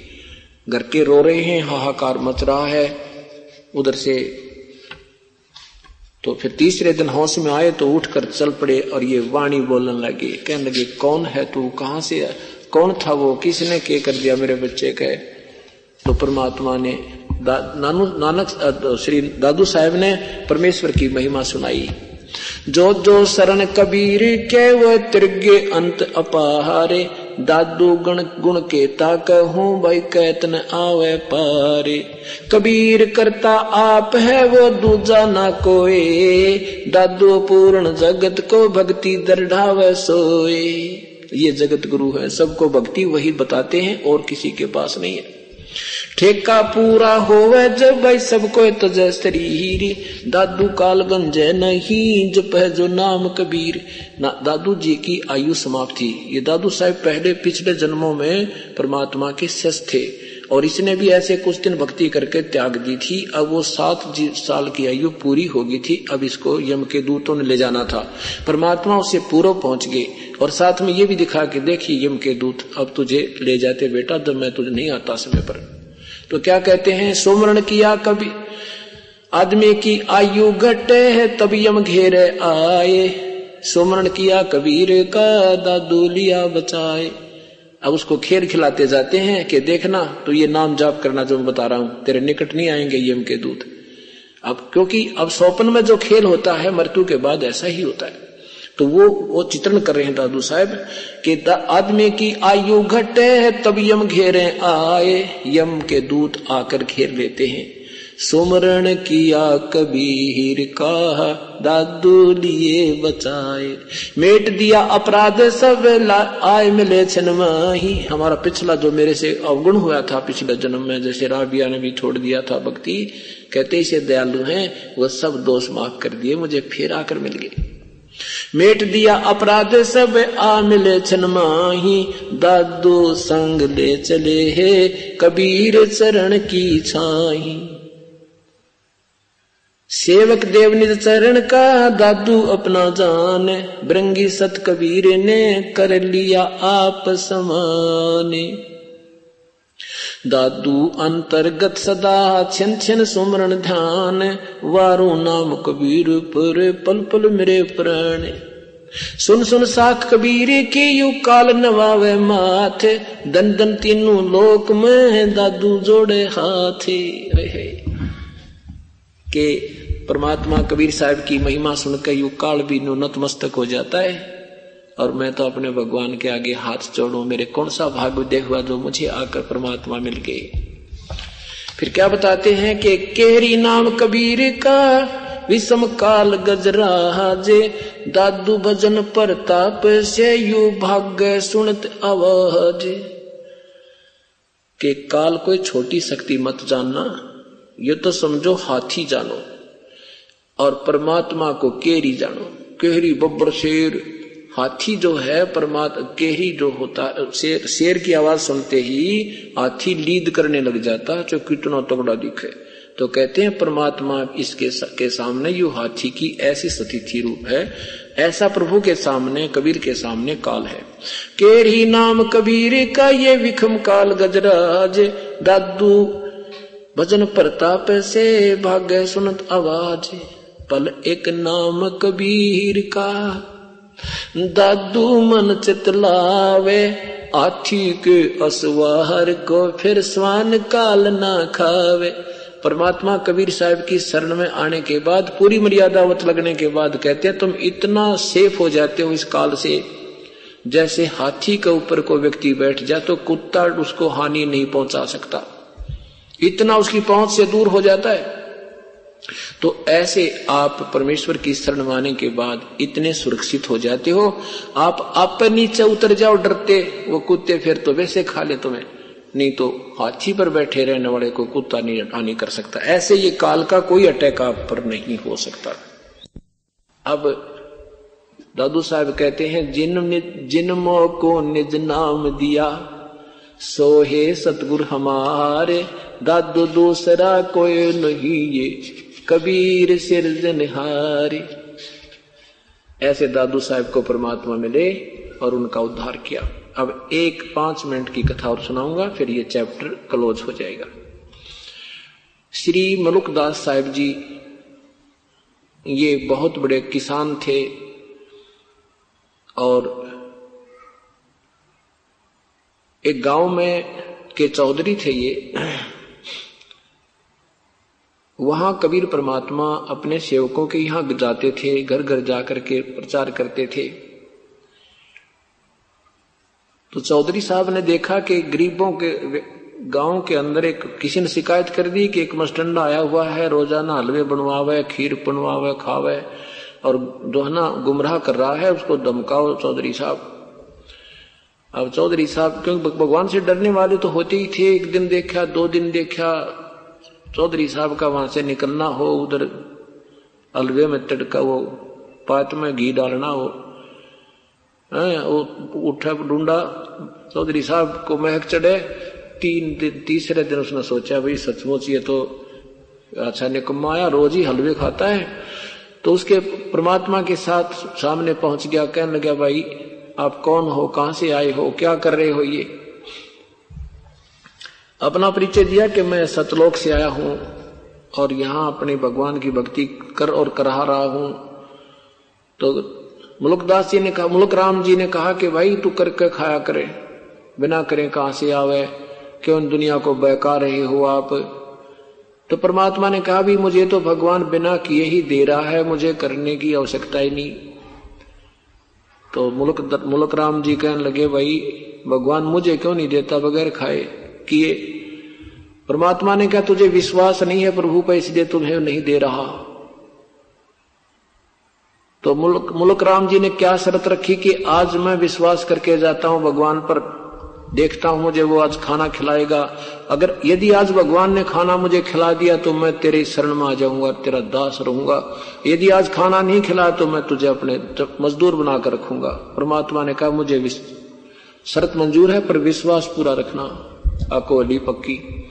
घर के रो रहे हैं, हाहाकार मच रहा है। उधर से तो फिर तीसरे दिन होश में आए तो उठकर चल पड़े और ये वाणी बोलने लगे। कहने लगे, कौन है तू? कहाँ से? कौन था वो? किसने के कर दिया? मेरे बच्चे के। तो परमात्मा ने नानू, नानक श्री दादू साहेब ने परमेश्वर की महिमा सुनाई। जो जो शरण कबीर के वो त्रिगे अंत अपारे दादू गण, गुण के ताक हूँ भाई कैतन आवे पारे। कबीर करता आप है वो दूजा ना कोई दादू पूर्ण जगत को भक्ति दरढ़ावे सोए। ये जगत गुरु है, सबको भक्ति वही बताते हैं और किसी के पास नहीं है। ठेका पूरा होवे जब भाई सबको तजस्तरी हीरी। दादू काल गंजे नहीं जप है जो नाम कबीर। ना, दादू जी की आयु समाप्त थी। ये दादू साहब पहले पिछले जन्मों में परमात्मा के सस थे। और इसने भी ऐसे कुछ दिन भक्ति करके त्याग दी थी। अब वो सात साल की आयु पूरी हो गई थी। अब इसको यम के दूतों ने ले जाना था। परमात्मा उसे पूर्व पहुँच गए और साथ में ये भी दिखा के देखिए यम के दूत, अब तुझे ले जाते बेटा, जब मैं तुझे नहीं आता समय पर। तो क्या कहते हैं सोमरण किया कभी? आदमी की आयु घटे है, तब यम घेरे आए। सुमरण किया कबीर का दादू लिया बचाए। अब उसको खेल खिलाते जाते हैं कि देखना तो ये नाम जाप करना जो मैं बता रहा हूँ, तेरे निकट नहीं आएँगे यम के दूत। अब क्योंकि अब सोपन में जो खेल होता है, मृत्यु के बाद ऐसा ही होता है। तो वो वो चित्रण कर रहे हैं दादू साहब, कि आदमी की आयु घटे तब यम घेरे आए, यम के दूत आकर घेर लेते हैं। सुमरण किया कबीर का, दादू लिए बचाए। मेट दिया अपराध सब आए मिले छन माही। हमारा पिछला जो मेरे से अवगुण हुआ था पिछले जन्म में, जैसे राबिया ने भी छोड़ दिया था भक्ति, कहते इसे दयालु हैं, वो सब दोष माफ़ कर दिए, मुझे फिर आकर मिल गए। मेट दिया अपराध सब, आ मिले छन माही। दादू संग ले चले हे, कबीर चरण की छाही। सेवक देव निज चरण का दादू अपना जान, ब्रंगी सत कबीर ने कर लिया आप समाने। दादू अंतर्गत सदा छिन छिन सुमरण ध्यान, वारू नाम कबीर पर पल पल मेरे प्राण। सुन सुन साख कबीर के यु काल नवावे माथ, दन दन तीनों लोक में दादू जोड़े हाथे। रहे के परमात्मा कबीर साहब की महिमा सुनकर यू काल भी नतमस्तक हो जाता है। और मैं तो अपने भगवान के आगे हाथ जोड़ू, मेरे कौन सा भाग देख हुआ जो मुझे आकर परमात्मा मिल गए? फिर क्या बताते हैं कि केहरी नाम कबीर का विषम काल गजराजे दादू भजन प्रताप से यु भाग्य सुनत आवाज़। के काल कोई छोटी शक्ति मत जानना, ये तो समझो हाथी जानो। और परमात्मा को केरी जानो। केहरी बब्बर शेर, हाथी जो है, परमात्मा, केहरी जो होता, शेर शेर की आवाज़ सुनते ही हाथी लीद करने लग जाता, जो कितना तगड़ा दिखे। तो कहते हैं, परमात्मा इसके के सामने, यू हाथी की ऐसी स्थिति रूप है। ऐसा प्रभु के सामने, कबीर के सामने काल है। केरी नाम कबीर का ये विखम काल गजराज, दादू, भजन प्रताप से भाग्य सुनत आवाज़। पल एक नाम कबीर का। दादू मन चितलावे आथी के असवार को फिर स्वान काल ना खावे। परमात्मा कबीर साहब की शरण में आने के बाद, पूरी मर्यादावत लगने के बाद कहते हैं, तुम इतना सेफ़ हो जाते हो इस काल से। जैसे हाथी के ऊपर कोई व्यक्ति बैठ जाए तो कुत्ता उसको हानि नहीं पहुँचा सकता। इतना उसकी पहुँच से दूर हो जाता है। तो ऐसे आप परमेश्वर की शरण माने के बाद इतने सुरक्षित हो जाते हो। आप आप नीचे उतर जाओ, डरते, वो कुत्ते फिर तो वैसे खा ले तुम्हें। नहीं तो हाथी पर बैठे रहने वाले को कुत्ता नहीं, हानि कर सकता। ऐसे ये काल का कोई अटैक आप पर नहीं हो सकता। अब दादू साहब कहते हैं, जिन जिनमो को निज नाम दिया, सोहे सतगुर हमारे। दादू दूसरा कोई नहीं ये। कबीर सिरजनहारे ऐसे दादू साहब को परमात्मा मिले और उनका उद्धार किया। अब एक पाँच मिनट की कथा और सुनाऊँगा, फिर ये चैप्टर क्लोज हो जाएगा। श्री मलुकदास साहब जी, ये बहुत बड़े किसान थे और एक गाँव में के चौधरी थे ये। वहाँ कबीर परमात्मा अपने सेवकों के यहाँ जाते थे घर घर जाकर के प्रचार करते थे। तो चौधरी साहब ने देखा कि गरीबों के, गाँव के अंदर एक, किसी ने शिकायत कर दी कि एक मस्टंडा आया हुआ है, रोज़ाना हलवे बनवावे, खीर बनवावे, खावे, और जो है ना गुमराह कर रहा है, उसको धमकाओ चौधरी साहब। अब चौधरी साहब, क्योंकि भगवान से डरने वाले तो होते ही थे, एक दिन देखा, दो दिन देखा चौधरी साहब का वहाँ से निकलना हो, उधर अलवे में तड़का वो पात में घी डालना हो उठा ढूंढा, चौधरी साहब को महक चढ़े, तीन दिन, तीसरे दिन उसने सोचा, भाई, सचमुच ये तो अच्छा निकम्मा आया, रोज ही हलवे खाता है। तो उसके परमात्मा के साथ सामने पहुँच गया, कहने लगा, भाई, आप कौन हो, कहाँ से आए हो, क्या कर रहे हो ये? अपना परिचय दिया कि मैं सतलोक से आया हूँ और यहाँ अपने भगवान की भक्ति कर और करा रहा हूँ। तो मुलकदास जी ने कहा, मुलक राम जी ने कहा कि भाई, तू करके खाया करे, बिना करे कहा से आवे? क्यों दुनिया को बहका रहे हो आप? तो परमात्मा ने कहा भी मुझे तो भगवान बिना किए ही दे रहा है, मुझे करने की आवश्यकता ही नहीं। तो मुल्क मुल्क राम जी कहने लगे, भाई, भगवान मुझे क्यों नहीं देता बगैर खाए? किए। परमात्मा ने कहा, तुझे विश्वास नहीं है प्रभु पर इसलिए तुम्हें नहीं दे रहा। तो मुल्क मुल्क राम जी ने क्या शर्त रखी कि आज मैं विश्वास करके जाता हूँ, भगवान पर देखता हूँ मुझे वो आज खाना खिलाएगा। अगर यदि आज भगवान ने खाना मुझे खिला दिया तो मैं तेरे शरण में आ जाऊँगा, तेरा दास रहूँगा। यदि आज खाना नहीं खिलाया तो मैं तुझे अपने मजदूर बनाकर रखूँगा। परमात्मा ने कहा, मुझे शर्त मंजूर है, पर विश्वास पूरा रखना। अकोली पक्की।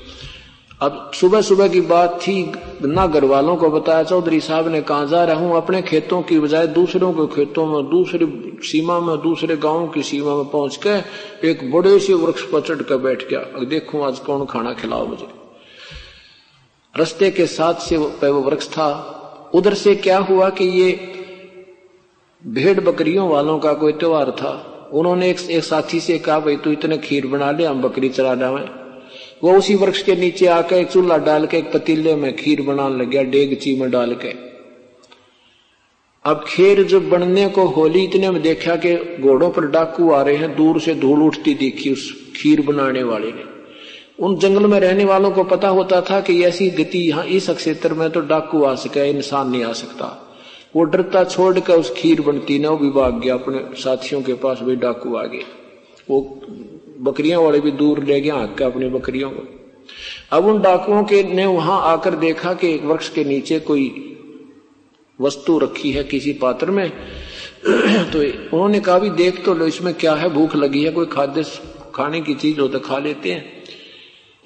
अब सुबह सुबह की बात थी, ना घर वालों को बताया, चौधरी साहब ने कहा, जा रहा हूँ अपने खेतों की बजाय दूसरों के खेतों में, दूसरी सीमा में, दूसरे गाँव की सीमा में पहुँच के एक बड़े से वृक्ष पर चढ़ कर बैठ गया। अब देखू आज कौन खाना खिलाओ मुझे। रस्ते के साथ से वो वृक्ष था। उधर से क्या हुआ कि ये भेड़ बकरियों वालों का कोई त्योहार था? उन्होंने एक, एक साथी से कहा भाई तू इतने खीर बना ले हम बकरी चरा डावे वो उसी वृक्ष के नीचे आकर एक चूल्हा डाल के एक पतीले में खीर बनाने लग गया डेगची में डाल के। अब खीर जब बनने को होली इतने में देखा कि घोड़ों पर डाकू आ रहे हैं दूर से धूल उठती देखी उस खीर बनाने वाले ने। उन जंगल में रहने वालों को पता होता था कि ऐसी गति यहाँ इस क्षेत्र में तो डाकू आ सके इंसान नहीं आ सकता। वो डरता छोड़ कर उस खीर बनती ना, वो भी भाग गया। अपने साथियों के पास भी डाकू आ गए। वो बकरियाँ वाले भी दूर ले गया आग अपनी बकरियों को। अब उन डाकुओं के ने वहाँ आकर देखा कि एक वृक्ष के नीचे कोई वस्तु रखी है किसी पात्र में। तो उन्होंने कहा भी देख तो लो, इसमें क्या है? भूख लगी है, कोई खाद्य खाने की चीज़ हो तो खा लेते हैं।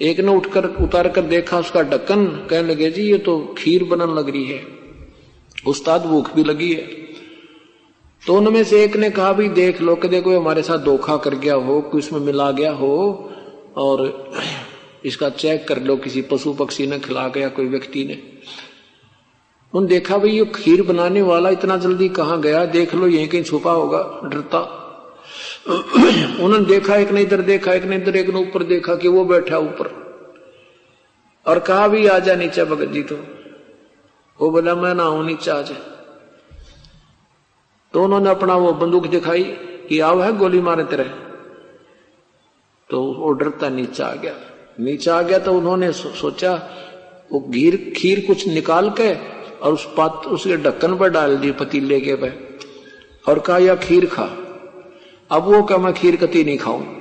एक ने उठकर, उतार कर देखा, उसका ढक्कन, कहने लगे, जी, ये तो खीर बनन लग रही है। उस्ताद भूख भी लगी है। तो उनमें से एक ने कहा भी देख लो कि देखो हमारे साथ धोखा कर गया हो कि उसमें मिला गया हो और इसका चेक कर लो, किसी पशु पक्षी ने खिला गया कोई व्यक्ति ने। उन देखा, भाई, ये खीर बनाने वाला इतना जल्दी कहाँ गया? देख लो, यहीं कहीं छुपा होगा, डरता। उन्होंने देखा, एक ने इधर देखा, एक ने इधर, एक ने ऊपर देखा कि वो बैठा ऊपर। और कहा भी आ जा नीचे, भगत जी तो। वो बोला, मैं ना हूँ नीचे आ जाए तो उन्होंने अपना वो बंदूक दिखाई कि, आओ, है, गोली मारे तेरे। तो वो डरता नीचे आ गया। नीचे आ गया तो उन्होंने सोचा, वो घीर, खीर कुछ निकाल के और उस पात, उसके ढक्कन पर डाल दी पतीले के पे, और कहा या खीर खा। अब वो क्या मैं खीर कती नहीं खाऊं।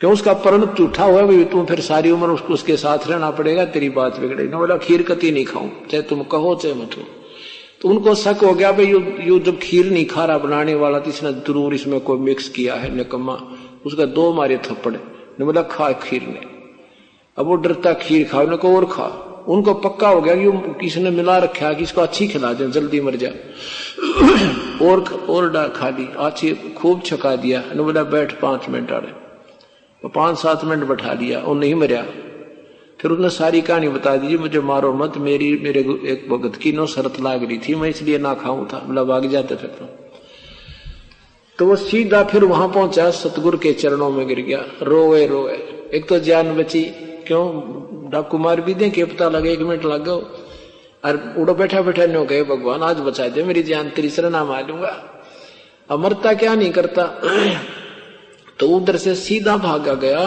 क्यों उसका परण झूठा हुआ भी तुम फिर सारी उम्र उसको उसके साथ रहना पड़ेगा, तेरी बात बिगड़ेगी। ना बोला, खीर कती नहीं खाऊं, चाहे तुम कहो, चाहे मत हो। तो उनको शक हो गया, भाई, यू यू जब खीर नहीं खा रहा बनाने वाला तो इसने ज़रूर इसमें कोई मिक्स किया है, निकम्मा। उसका दो मारे थप्पड़। ने बोला, खा खीर ने। अब वो डरता खीर खा उनको और खा। उनको पक्का हो गया कि किसी ने मिला रखा कि इसको अच्छी खिला दे, जल्दी मर जा और और खा दी अच्छी खूब छका दिया। ने बोला, बैठ पाँच मिनट आ रहे तो पाँच सात मिनट बैठा लिया वो नहीं मरिया। फिर उसने सारी कहानी बता दी मुझे मारो मत, मेरी, मेरे एक भगत की नो शरत लाग रही थी, मैं इसलिए ना खाऊं था। मतलब भाग जाते फिर तो। तो वो सीधा फिर वहाँ पहुँचा, सतगुरु के चरणों में गिर गया। रोए रोए। एक तो जान बची। क्यों? डाकू मार भी दे, के पता लगे, एक मिनट लग गो और उड़ो बैठा बैठा नो गए भगवान, आज बचा दे मेरी जान, तेरी शरणा मारूँगा अमरता क्या नहीं करता। तो उधर से सीधा भागा गया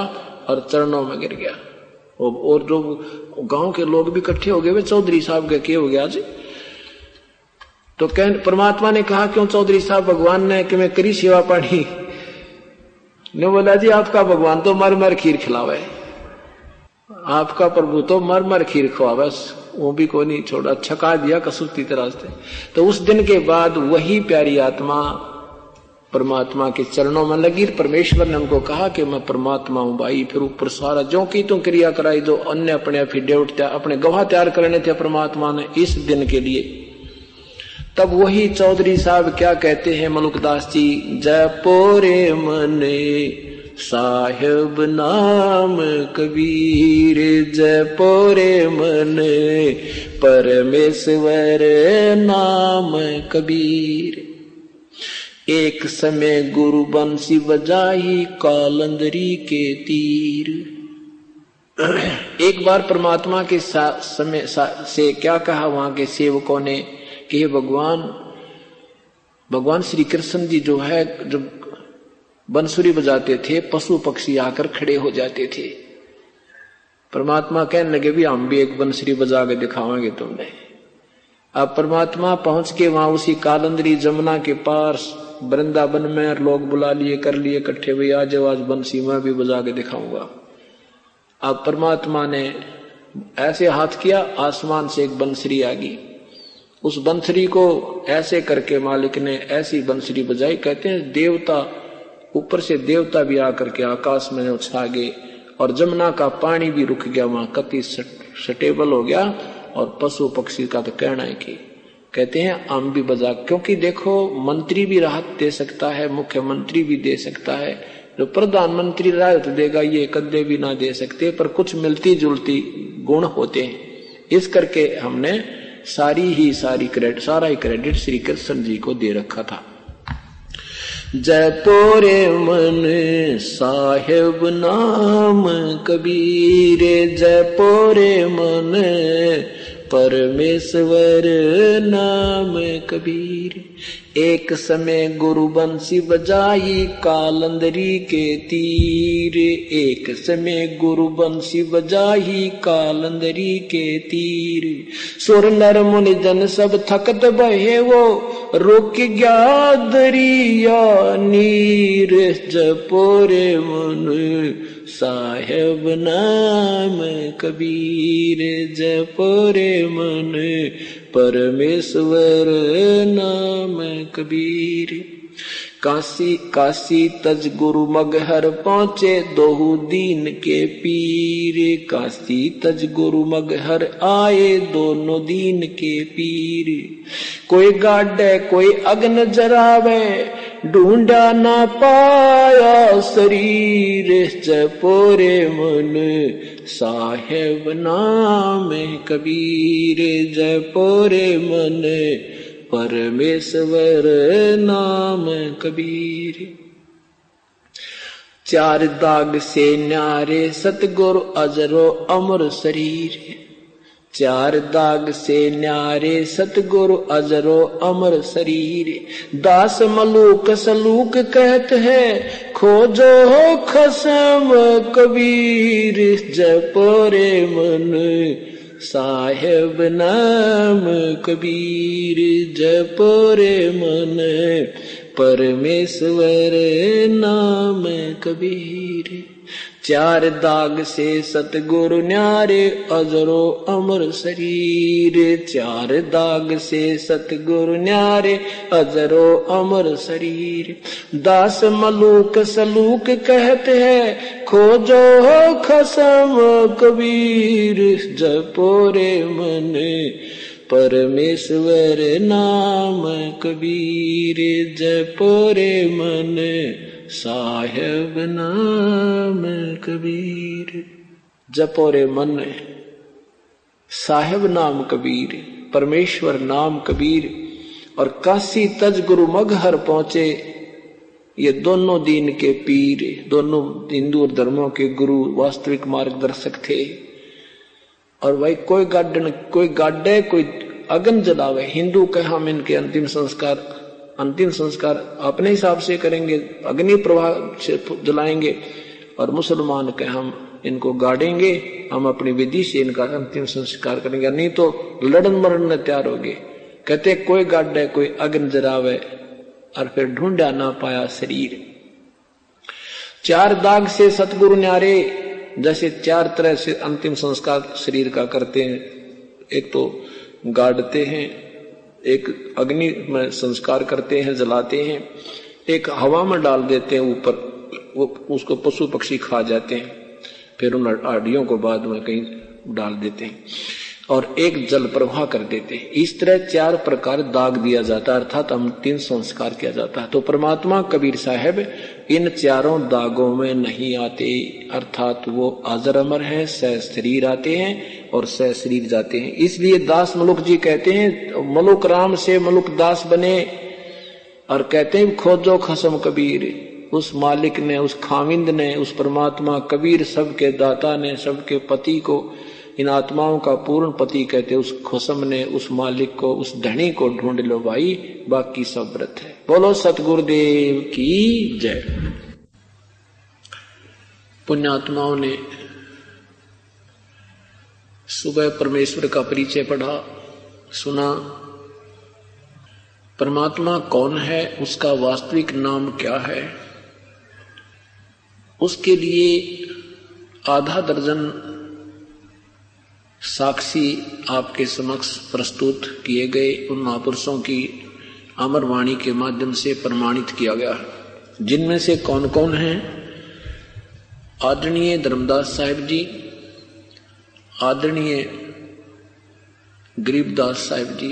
और चरणों में गिर गया। और जो गाँव के लोग भी इकट्ठे हो गए, वे चौधरी साहब के क्या हो गया जी। तो कह परमात्मा ने कहा, क्यों चौधरी साहब, भगवान ने कि मैं करी सेवा पानी ने बोला, जी, आपका भगवान तो मर मर खीर खिलावे। आपका प्रभु तो मर मर खीर खुआ बस वो भी कोई नहीं छोड़ा। छका दिया कसूती तरह से। तो उस दिन के बाद वही प्यारी आत्मा परमात्मा के चरणों में लगी। परमेश्वर ने उनको कहा कि मैं परमात्मा हूँ भाई। फिर ऊपर सारा जो की तुम क्रिया कराई दो, अन्य अपने अफिडेविट अपने गवाह तैयार करने थे परमात्मा ने इस दिन के लिए। तब वही चौधरी साहब क्या कहते हैं मलुकदास जी? जय पोरे मने साहेब नाम कबीर, जय पोरे मन परमेश्वर नाम कबीर। एक समय गुरु बंसी बजाई कालंदरी के तीर। एक बार परमात्मा के समय सा, से क्या कहा? वहाँ के सेवकों ने कि भगवान भगवान श्री कृष्ण जी जो है जब बंसुरी बजाते थे पशु पक्षी आकर खड़े हो जाते थे। परमात्मा कहने लगे भी हम भी एक बंसुरी बजा के दिखावेंगे तुमने। अब परमात्मा पहुँच के वहाँ उसी कालंदरी जमुना के पास वृंदावन में लोग बुला लिए, कर लिए इकट्ठे हुए आज आज बंसी मैं भी बजा के दिखाऊँगा। अब परमात्मा ने ऐसे हाथ किया, आसमान से एक बंसरी आ गई। उस बंसरी को ऐसे करके मालिक ने ऐसी बंसरी बजाई, कहते हैं, देवता, ऊपर से देवता भी आकर के आकाश में उछा गए और जमुना का पानी भी रुक गया, वहाँ कति सटेबल हो गया और पशु पक्षी का तो कहना है कि। कहते हैं, आम भी बजा क्योंकि देखो, मंत्री भी राहत दे सकता है, मुख्यमंत्री भी दे सकता है। जो प्रधानमंत्री राहत देगा, ये कदे भी ना दे सकते, पर कुछ मिलती जुलती गुण होते हैं। इस करके हमने सारी ही सारी क्रेडिट सारा ही क्रेडिट श्री कृष्ण जी को दे रखा था। जय पोरे मन साहेब नाम कबीरे, जय पोरे मन परमेश्वर नाम कबीर। एक समय गुरु बंसी बजाई कालंदरी के तीर। एक समय गुरु बंसी बजाई कालंदरी के तीर। सुर नर मुनि जन सब थकत बहे वो, रुक गया दरिया नीर। जपोरे मन साहेब नाम कबीर जपोरे मन परमेश्वर नाम कबीर। काशी काशी तज गुरु मगहर पहुँचे, दोहू दीन के पीर। काशी तज गुरु मगहर आए, दोनों दीन के पीर। कोई गाडे, कोई अग्न जरावे, ढूंढा ना पाया शरीर। जपोरे मन साहेब नाम कबीर। जयपोरे मन परमेश्वर नाम कबीर। चार दाग से न्यारे सतगुरु अजरो अमर शरीर। चार दाग से न्यारे सतगुरु अजरो अमर शरीर। दास मलूक सलूक कहत है, खोजो हो खसम कबीर जपोरे मन साहेब नाम कबीर जपोरे मन परमेश्वर नाम कबीर। चार दाग से सतगुरु न्यारे, अजरो अमर शरीर। चार दाग से सतगुरु न्यारे, अजरो अमर शरीर। दास मलूक सलूक कहते हैं, खोजो हो खसम कबीर। जपोरे मन, परमेश्वर नाम कबीर। जपोरे मन साहेब नाम कबीर। जपोरे मन साहेब नाम कबीर, परमेश्वर नाम कबीर, और काशी तज गुरु मगहर पहुँचे, ये दोनों दीन के पीर, दोनों हिंदू धर्मों के गुरु, वास्तविक मार्गदर्शक थे। और भाई कोई गाडन कोई गाडे कोई अगन जलावे, हिंदू कहे हम इनके अंतिम संस्कार अंतिम संस्कार अपने हिसाब से करेंगे, अग्नि प्रवाह से जलाएँगे और मुसलमान के हम इनको गाड़ेंगे, हम अपनी विधि से इनका अंतिम संस्कार करेंगे। नहीं तो लड़न मरण तैयार हो गए कहते, कोई गाड़े, कोई अग्न जरावे और फिर ढूंढा ना पाया शरीर। चार दाग से सतगुरु न्यारे, जैसे चार तरह से अंतिम संस्कार शरीर का करते हैं। एक तो गाड़ते हैं एक अग्नि में संस्कार करते हैं, जलाते हैं, एक हवा में डाल देते हैं ऊपर, वो उसको पशु पक्षी खा जाते हैं, फिर उन आडियों को बाद में कहीं डाल देते हैं और एक जल प्रवाह कर देते हैं। इस तरह चार प्रकार दाग दिया जाता है, अर्थात हम तीन संस्कार किया जाता है। तो परमात्मा कबीर साहब, इन चारों दागों में नहीं आते, अर्थात वो अजर अमर है, सह शरीर आते हैं और सह शरीर जाते हैं। इसलिए दास मलुक जी कहते हैं, मलुक राम से मलुक दास बने और कहते हैं, खोजो खसम कबीर। उस मालिक ने, उस खाविंद ने, उस परमात्मा कबीर सबके दाता ने, सबके पति को, इन आत्माओं का पूर्ण पति कहते, उस खुसम ने, उस मालिक को, उस धनी को ढूंढ लो भाई, बाकी सब व्रत है। बोलो, सतगुरुदेव की जय। पुण्यात्माओं ने सुबह परमेश्वर का परिचय पढ़ा, सुना, परमात्मा कौन है, उसका वास्तविक नाम क्या है? उसके लिए आधा दर्जन साक्षी आपके समक्ष प्रस्तुत किए गए उन महापुरुषों की अमर वाणी के माध्यम से प्रमाणित किया गया जिनमें से कौन कौन हैं? आदरणीय धर्मदास साहिब जी आदरणीय गरीबदास साहिब जी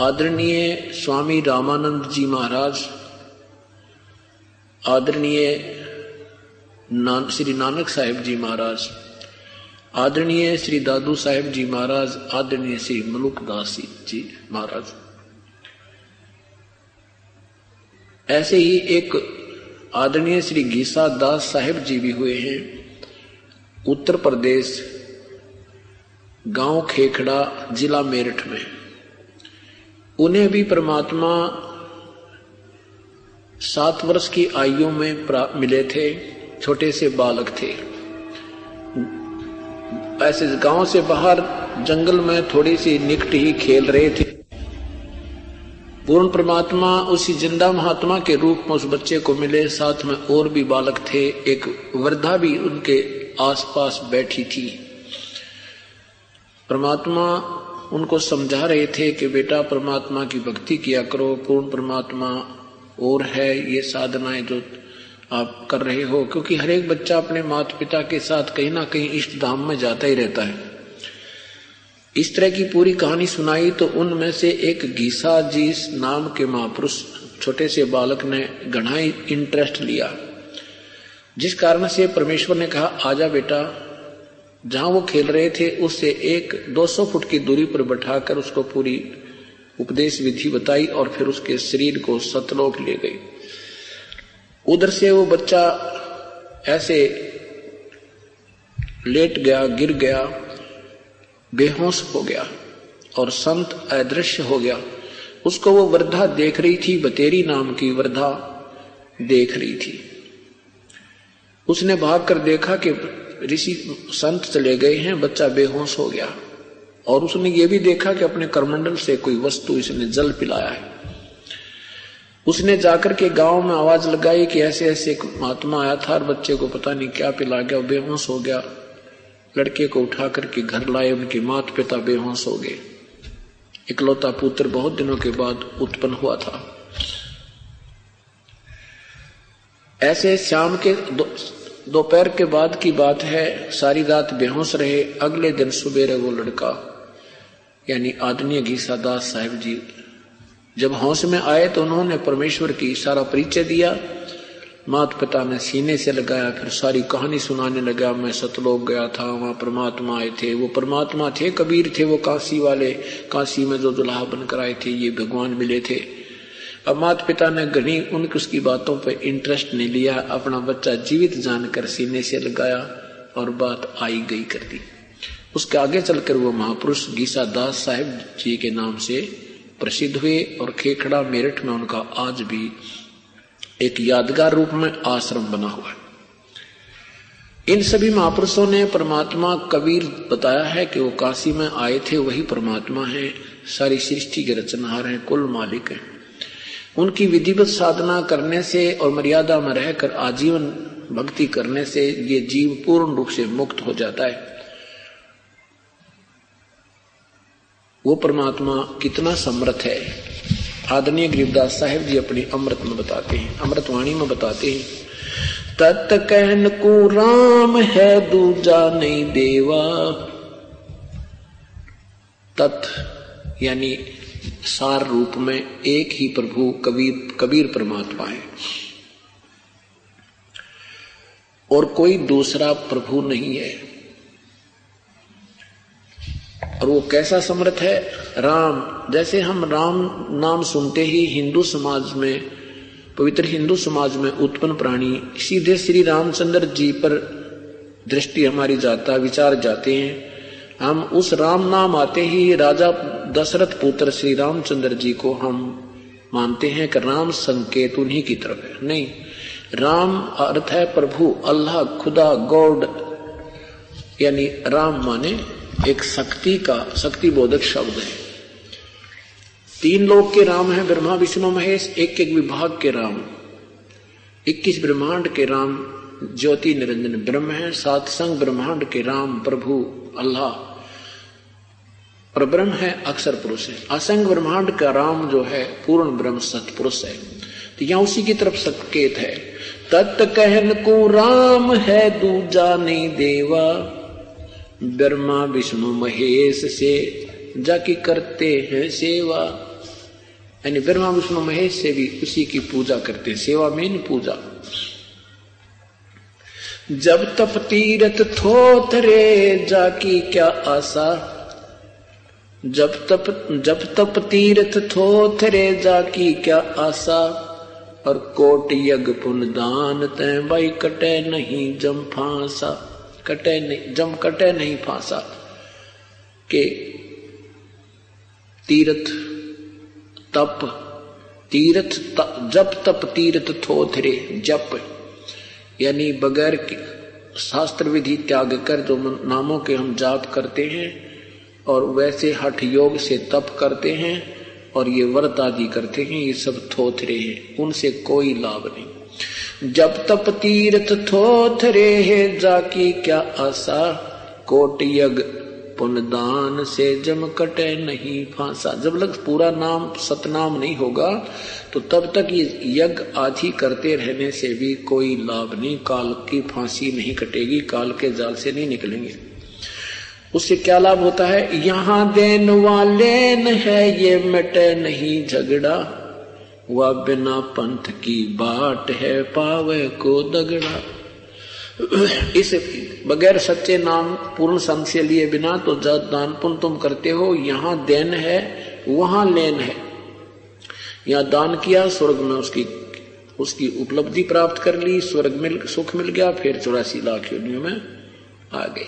आदरणीय स्वामी रामानंद जी महाराज आदरणीय नान, श्री नानक साहिब जी महाराज आदरणीय श्री दादू साहेब जी महाराज आदरणीय श्री मलुक दास जी महाराज। ऐसे ही एक आदरणीय श्री गीसा दास साहेब जी भी हुए हैं। उत्तर प्रदेश, गाँव खेखड़ा, जिला मेरठ में। उन्हें भी परमात्मा सात वर्ष की आयु में मिले थे, छोटे से बालक थे। ऐसे गाँव से बाहर जंगल में थोड़ी सी निकट ही खेल रहे थे। पूर्ण परमात्मा उसी ज़िंदा महात्मा के रूप में उस बच्चे को मिले, साथ में और भी बालक थे। एक वृद्धा भी उनके आसपास बैठी थी। परमात्मा उनको समझा रहे थे कि बेटा परमात्मा की भक्ति किया करो, पूर्ण परमात्मा और है, ये साधनाएँ जो आप कर रहे हो। क्योंकि हर एक बच्चा अपने माता पिता के साथ कहीं ना कहीं इष्ट धाम में जाता ही रहता है। इस तरह की पूरी कहानी सुनाई तो उनमें से एक गीसा जी नाम के महापुरुष, छोटे से बालक ने घना इंटरेस्ट लिया। जिस कारण से परमेश्वर ने कहा आजा बेटा, जहाँ वो खेल रहे थे, उससे एक 200 फुट की दूरी पर बैठाकर उसको पूरी उपदेश विधि बताई और फिर उसके शरीर को सतलोक ले गई। उधर से वो बच्चा ऐसे लेट गया, गिर गया, बेहोश हो गया और संत अदृश्य हो गया। उसको वो वृद्धा देख रही थी, बतेरी नाम की वृद्धा देख रही थी। उसने भाग कर देखा कि ऋषि संत चले गए हैं, बच्चा बेहोश हो गया। और उसने ये भी देखा कि अपने करमंडल से कोई वस्तु इसने जल पिलाया है। उसने जाकर के गाँव में आवाज़ लगाई कि ऐसे ऐसे एक महात्मा आया था और बच्चे को पता नहीं क्या पिला गया, बेहोश हो गया। लड़के को उठा करके घर लाए, उनके माता पिता बेहोश हो गए। इकलौता पुत्र बहुत दिनों के बाद उत्पन्न हुआ था। ऐसे शाम के दोपहर के बाद की बात है, सारी रात बेहोश रहे, अगले दिन सुबेरे वो लड़का, यानी आदरणीय घीसा दास साहेब जी, जब होश में आए तो उन्होंने परमेश्वर की सारा परिचय दिया। मात पिता ने सीने से लगाया, फिर सारी कहानी सुनाने लगा, मैं सतलोक गया था, वहाँ परमात्मा आए थे, वो परमात्मा थे, कबीर थे वो काशी वाले, काशी में जो दुल्हा बनकर आए थे, ये भगवान मिले थे। अब माता पिता ने घनी उनकी उसकी बातों पर इंटरेस्ट नहीं लिया, अपना बच्चा जीवित जानकर सीने से लगाया और बात आई गई कर दी। उसके आगे चलकर वो महापुरुष गीसा दास साहेब जी के नाम से प्रसिद्ध हुए और खेखड़ा मेरठ में उनका आज भी एक यादगार रूप में आश्रम बना हुआ है। इन सभी महापुरुषों ने परमात्मा कबीर बताया है कि वो काशी में आए थे, वही परमात्मा है। सारी सृष्टि के रचनहार हैं, कुल मालिक हैं। उनकी विधिवत साधना करने से और मर्यादा में रहकर आजीवन भक्ति करने से ये जीव पूर्ण रूप से मुक्त हो जाता है। वो परमात्मा कितना समर्थ है। आदरणीय गरीबदास साहेब जी अपनी अमृत में बताते हैं अमृतवाणी में बताते हैं। तत् कहन को राम है, दूजा नहीं देवा। तत्, यानी सार रूप में एक ही प्रभु कबीर कबीर परमात्मा है। और कोई दूसरा प्रभु नहीं है। और वो कैसा समर्थ है? राम, जैसे हम राम नाम सुनते ही हिंदू समाज में, पवित्र हिंदू समाज में उत्पन्न प्राणी, सीधे श्री रामचंद्र जी पर दृष्टि हमारी जाता, विचार जाते हैं। हम उस राम नाम आते ही राजा दशरथ पुत्र श्री रामचंद्र जी को हम मानते हैं कि राम संकेत उन्हीं की तरफ़ है। नहीं, राम अर्थ है प्रभु, अल्लाह, खुदा, गॉड, यानी राम माने एक शक्ति का शक्ति बोधक शब्द है। तीन लोग के राम है, ब्रह्मा, विष्णु, महेश एक एक विभाग के राम। इक्कीस ब्रह्मांड के राम, ज्योति, निरंजन ब्रह्म है, सात संग ब्रह्मांड के राम प्रभु। अल्लाह। और ब्रह्म है अक्षर पुरुष है। असंग ब्रह्मांड का राम जो है, पूर्ण ब्रह्म सतपुरुष है। तो यहाँ उसी की तरफ़ संकेत है। तत् कहन को राम है दूजा नहीं देवा। ब्रह्मा विष्णु महेश से जाके करते हैं सेवा। यानी ब्रह्मा विष्णु महेश से भी उसी की पूजा करते हैं। सेवा मेन पूजा। जब तप तीरथ थोथरे जाकी क्या आशा। जब तप जब तप तीर्थ थोथरे जाकी क्या आशा। और कोट यज्ञ पुन दान तय भाई कटे नहीं जम फांसा। कटे नहीं जम कटे नहीं फांसा। के तीरथ तप, तीर्थ जब तप तीर्थ थोथरे जप। यानी बगैर शास्त्र विधि त्याग कर जो नामों के हम जाप करते हैं और वैसे हठ योग से तप करते हैं और ये व्रत आदि करते हैं, ये सब थोथरे हैं, उनसे कोई लाभ नहीं। जब तप तीर्थ थोथरे है, जाकी क्या आशा? कोट यज्ञ। पुनदान से जम कटे नहीं फांसा। जब लग पूरा नाम, सतनाम नहीं होगा तो तब तक ये यज्ञ आदि करते रहने से भी कोई लाभ नहीं। काल की फांसी नहीं कटेगी, काल के जाल से नहीं निकलेंगे। उससे क्या लाभ होता है? यहाँ देन वाले है, ये मिटे नहीं झगड़ा। वह बिना पंथ की बाट है, पावे को दगड़ा। इस बगैर सच्चे नाम, पूर्ण संत से लिए बिना तो जब दान पुण्य तुम करते हो, यहाँ देन है, वहाँ लेन है। यहाँ दान किया, स्वर्ग में उसकी उसकी उपलब्धि प्राप्त कर ली, स्वर्ग मिल, सुख मिल गया, फिर चौरासी लाख योनियों में आ गई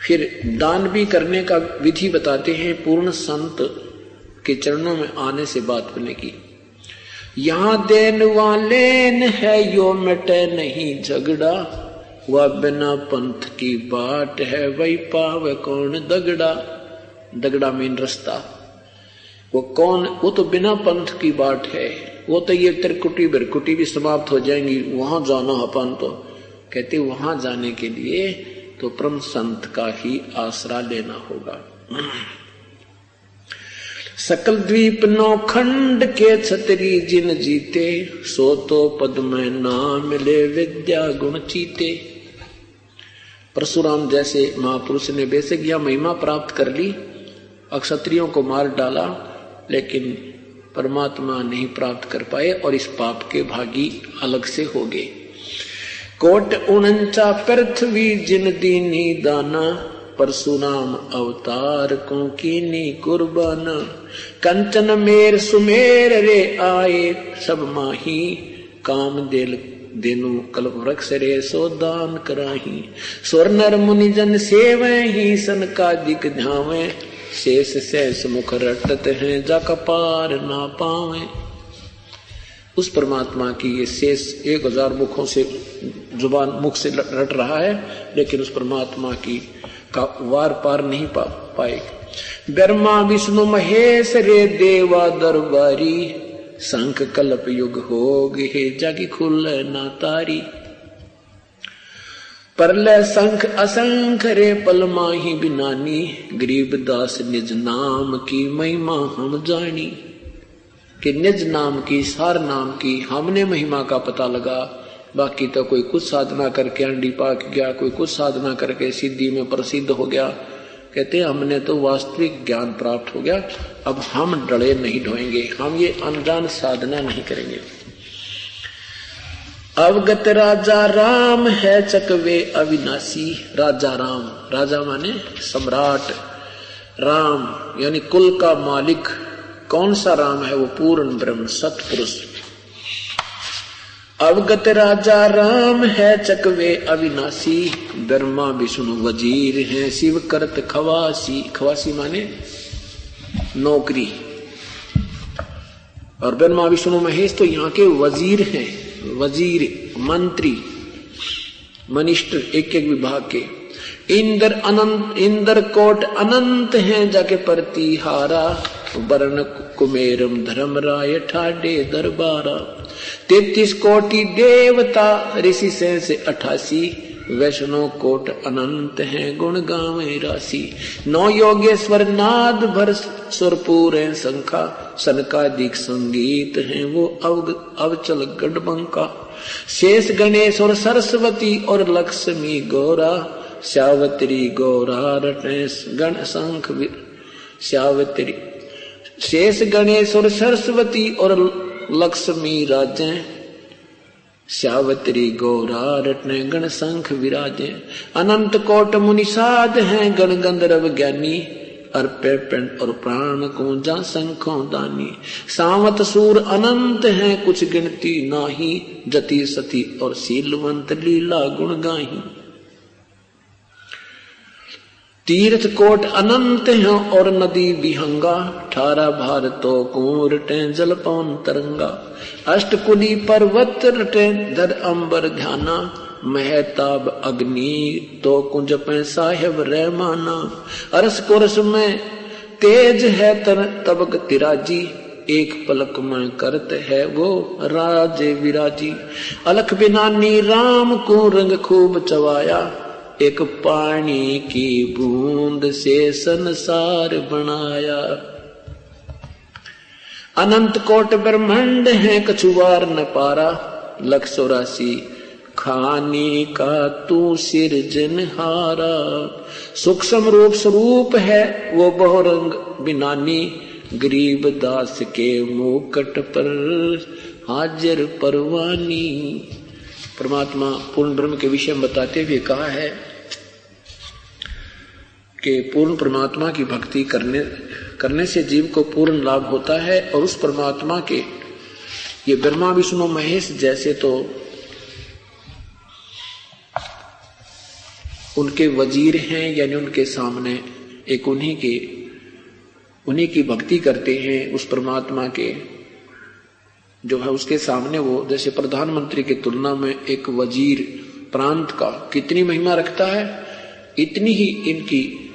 फिर दान भी करने का विधि बताते हैं, पूर्ण संत के चरणों में आने से बात करने की यहाँ देन वाले है यो मिटे नहीं झगड़ा, वह बिना पंथ की बाट है वही पावे कौन दगड़ा। दगड़ा मेन रास्ता। वो कौन, वो तो बिना पंथ की बाट है। वो तो ये त्रिकुटी बिरकुटी भी समाप्त हो जाएँगी, वहाँ जाना अपन तो। कहते वहाँ जाने के लिए तो परम संत का ही आसरा लेना होगा। सकल द्वीप नौ खंड के छतरी जिन जीते, सो तो पद में नाम मिले विद्या गुण चीते। परशुराम जैसे महापुरुष ने बेसिक यह महिमा प्राप्त कर ली, अक्षत्रियों को मार डाला, लेकिन परमात्मा नहीं प्राप्त कर पाए और इस पाप के भागी अलग से हो गए। कोट उनचा पृथ्वी जिन दीनी दाना परशुराम अवतार को कीनी कुर्बान। कंचन मेर सुमेर रे आए, सब माही काम दिल दिनु कल्प वृक्ष रे सो दान कराही। स्वर नर मुनि जन सेव ही सन का दिक ध्यावे। शेष शेष मुख रटत है जा कपार ना पावे। उस परमात्मा की ये शेष एक हज़ार मुखों से, ज़ुबान मुख से रट रहा है, लेकिन उस परमात्मा की का वार पार नहीं पा पाए ब्रह्मा, विष्णु, महेश रे देवा दरबारी संख कल्प युग हो गे जागी खुल ना तारी। परलय संख असंख रे पल माही बिनानी, गरीब दास निज नाम की महिमा हम जानी। कि निज नाम की, सार नाम की हमने महिमा का पता लगा बाकी तो कोई कुछ साधना करके अंडी पाक गया, कोई कुछ साधना करके सिद्धि में प्रसिद्ध हो गया। कहते, हमने तो वास्तविक ज्ञान प्राप्त हो गया। अब हम डरे नहीं ढोएँगे, हम ये अनजान साधना नहीं करेंगे। अवगत राजा राम है चकवे अविनाशी। राजा राम, राजा माने सम्राट। राम यानी कुल का मालिक। कौन सा राम है? वो पूर्ण ब्रह्म, सतपुरुष। अवगत राजा राम है चकवे अविनाशी ब्रह्मा विष्णु वज़ीर है शिव करत खवासी। खवासी माने नौकरी। और ब्रह्मा विष्णु महेश तो यहाँ के वज़ीर हैं, वज़ीर, मंत्री मनिस्टर एक एक विभाग के। इंद्र अनंत, इंद्र कोट अनंत हैं जाके परती हारा वर्ण कुमेरम धर्म राय ठाडे दरबारा। तैतीस कोटि देवता ऋषि से, अठासी वैष्णो कोट अनंत है गुण गावे राशि। नौ योगेश्वर नाद भर सुरपुर है शंखा सनकादिक संगीत है वो अव अवचल गढ़बंका। शेष गणेश और सरस्वती और लक्ष्मी गौरा श्यावत्री गौरा रटेश गण शंख श्यावत्री। शेष गणेश और सरस्वती और लक्ष्मी राजे। श्यावत्री गौरा रटने गण शंख विराजे। अनंत कोट मुनिषाद हैं गण गंधर्व ज्ञानी। अर्पे पिंड और प्राण को जा शंखों दानी। सावत सूर अनंत हैं कुछ गिनती नाही। जति सती और शीलवंत लीला गुण गाही। तीर्थ कोट अनंत हैं और नदी विहंगा। ठारा भारतो को रटे जल पवन तरंगा। अष्टकुली पर्वत रटे धर अंबर ध्याना। महताब अग्नि तो कुंज पे साहेब रहमाना। अरस कोरस में तेज है तर तबक तिराजी। एक पलक में करत है वो राजे विराजी। अलख बिनानी राम को रंग खूब चवाया। एक पानी की बूंद से संसार बनाया। अनंत कोट ब्रह्मांड है, कछुआर न पारा। लख चौरासी खानी का तू सिरजन हारा। सूक्ष्म रूप स्वरूप है वो बहुरंग बिनानी। गरीब दास के मुकट पर हाजिर परवानी। परमात्मा पूर्ण ब्रह्म के विषय में बताते हुए कहा है कि पूर्ण परमात्मा की भक्ति करने करने से जीव को पूर्ण लाभ होता है और उस परमात्मा के, ये ब्रह्मा, विष्णु, महेश जैसे तो उनके वज़ीर हैं, यानी उनके सामने एक उन्हीं के, उन्हीं की भक्ति करते हैं उस परमात्मा के, जो है उसके सामने वो, जैसे प्रधानमंत्री की तुलना में एक वज़ीर प्रांत का कितनी महिमा रखता है, इतनी ही इनकी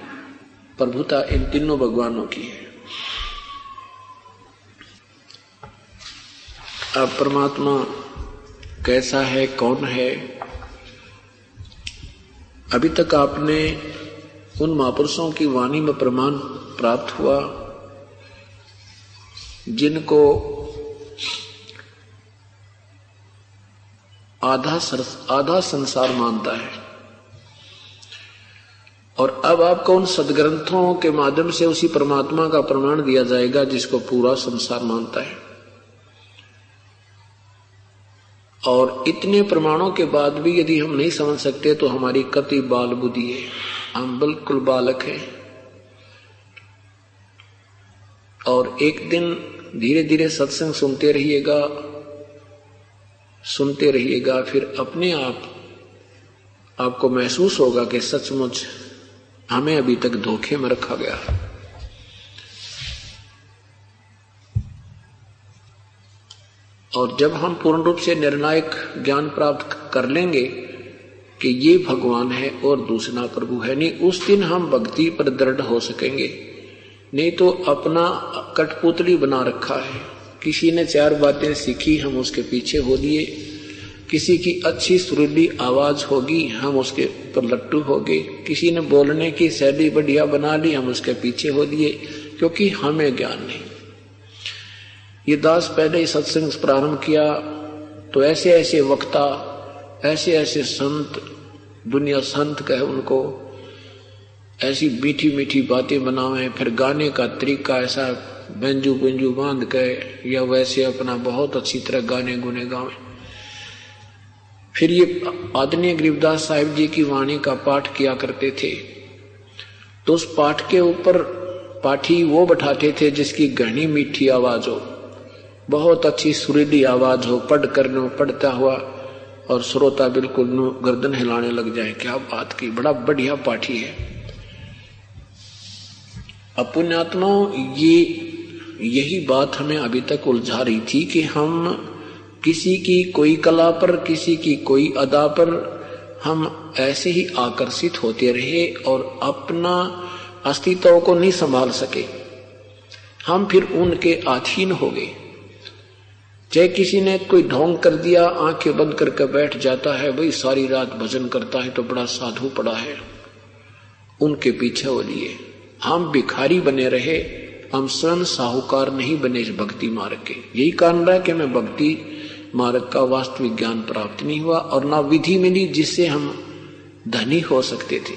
प्रभुता इन तीनों भगवानों की है। अब परमात्मा कैसा है, कौन है? अभी तक आपने उन महापुरुषों की वाणी में प्रमाण प्राप्त हुआ, जिनको आधा आधा संसार मानता है। और अब आपको उन सदग्रंथों के माध्यम से उसी परमात्मा का प्रमाण दिया जाएगा जिसको पूरा संसार मानता है। और इतने प्रमाणों के बाद भी यदि हम नहीं समझ सकते तो हमारी कति बाल बुद्धि है। हम बिल्कुल बालक हैं। और एक दिन धीरे धीरे सत्संग सुनते रहिएगा सुनते रहिएगा, फिर अपने आप, आपको महसूस होगा कि सचमुच हमें अभी तक धोखे में रखा गया। है और जब हम पूर्ण रूप से निर्णायक ज्ञान प्राप्त कर लेंगे कि ये भगवान है और दूसरा प्रभु है, नहीं, उस दिन हम भक्ति पर दृढ़ हो सकेंगे। नहीं तो अपना कठपुतली बना रखा है। किसी ने चार बातें सीखी, हम उसके पीछे हो लिए किसी की अच्छी सुरीली आवाज़ होगी, हम उसके ऊपर लट्टू हो गए। किसी ने बोलने की शैली बढ़िया बना ली, हम उसके पीछे हो लिए क्योंकि हमें ज्ञान नहीं। ये दास पहले ही सत्संग प्रारंभ किया तो ऐसे ऐसे वक्ता ऐसे ऐसे संत, दुनिया संत कहे उनको, ऐसी मीठी मीठी बातें बनावे, फिर गाने का तरीका ऐसा बेंजू बेंजू बाँध के, या वैसे अपना बहुत अच्छी तरह गाने गुने गावे। फिर ये आदरणीय गरीबदास साहिब जी की वाणी का पाठ किया करते थे। तो उस पाठ के ऊपर पाठी वो बैठाते थे जिसकी घनी मीठी आवाज़ हो। बहुत अच्छी सुरीली आवाज़ हो पढ़ कर पढ़ता हुआ, और श्रोता बिल्कुल गर्दन हिलाने लग जाए। क्या बात की, बड़ा बढ़िया पाठी है। अपुण्यात्मा, ये, यही बात हमें अभी तक उलझा रही थी कि हम किसी की कोई कला पर, किसी की कोई अदा पर हम ऐसे ही आकर्षित होते रहे और अपना अस्तित्व को नहीं संभाल सके। हम फिर उनके अधीन हो गए। चाहे किसी ने कोई ढोंग कर दिया, आँखें बंद करके बैठ जाता है भाई सारी रात भजन करता है तो बड़ा साधु पड़ा है। उनके पीछे हो लिए। हम भिखारी बने रहे, हम स्वयं साहूकार नहीं बने इस भक्ति मार्ग के। यही कारण रहा कि हमें भक्ति मार्ग का वास्तविक ज्ञान प्राप्त नहीं हुआ और ना विधि मिली जिससे हम धनी हो सकते थे।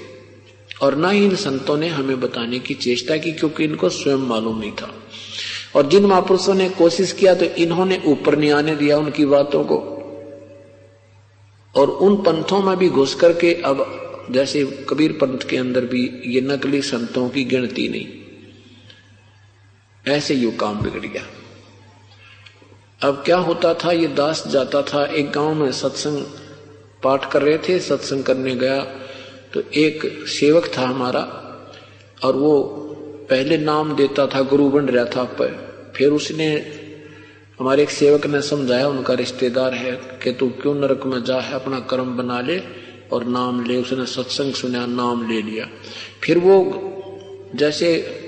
और ना ही इन संतों ने हमें बताने की चेष्टा की क्योंकि इनको स्वयं मालूम नहीं था। और जिन महापुरुषों ने कोशिश किया तो इन्होंने ऊपर नहीं आने दिया उनकी बातों को। और उन पंथों में भी घुस करके अब जैसे कबीर पंथ के अंदर भी ये नकली संतों की गिनती नहीं। ऐसे यू काम बिगड़ गया। अब क्या होता था? ये दास जाता था, एक गाँव में सत्संग पाठ कर रहे थे, सत्संग करने गया। तो एक सेवक था हमारा, और वो पहले नाम देता था, गुरु बन रहा था पर। फिर उसने हमारे एक सेवक ने समझाया, उनका रिश्तेदार है कि तू क्यों नरक में जा है, अपना कर्म बना ले और नाम ले। उसने सत्संग सुना, नाम ले लिया। फिर वो जैसे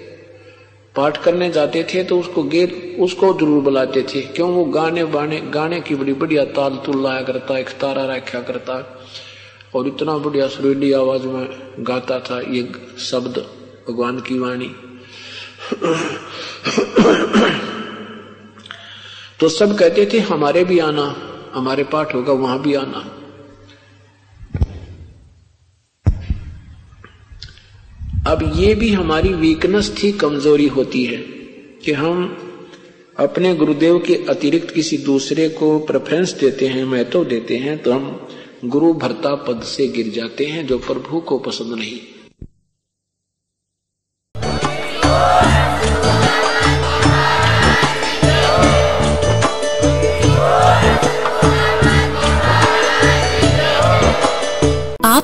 पाठ करने जाते थे तो उसको गेर, उसको ज़रूर बुलाते थे। क्यों? वो गाने बाने, गाने की बड़ी, बढ़िया ताल तुल लाया करता, एक तारा रखा करता। और इतना बढ़िया सुरीली आवाज़ में गाता था ये शब्द, भगवान की वाणी। तो सब कहते थे, हमारे भी आना, हमारे पाठ होगा, वहाँ भी आना। अब ये भी हमारी वीकनेस थी, कमज़ोरी होती है, कि हम अपने गुरुदेव के अतिरिक्त किसी दूसरे को प्रेफरेंस देते हैं, महत्व देते हैं तो हम गुरु भरता पद से गिर जाते हैं, जो प्रभु को पसंद नहीं।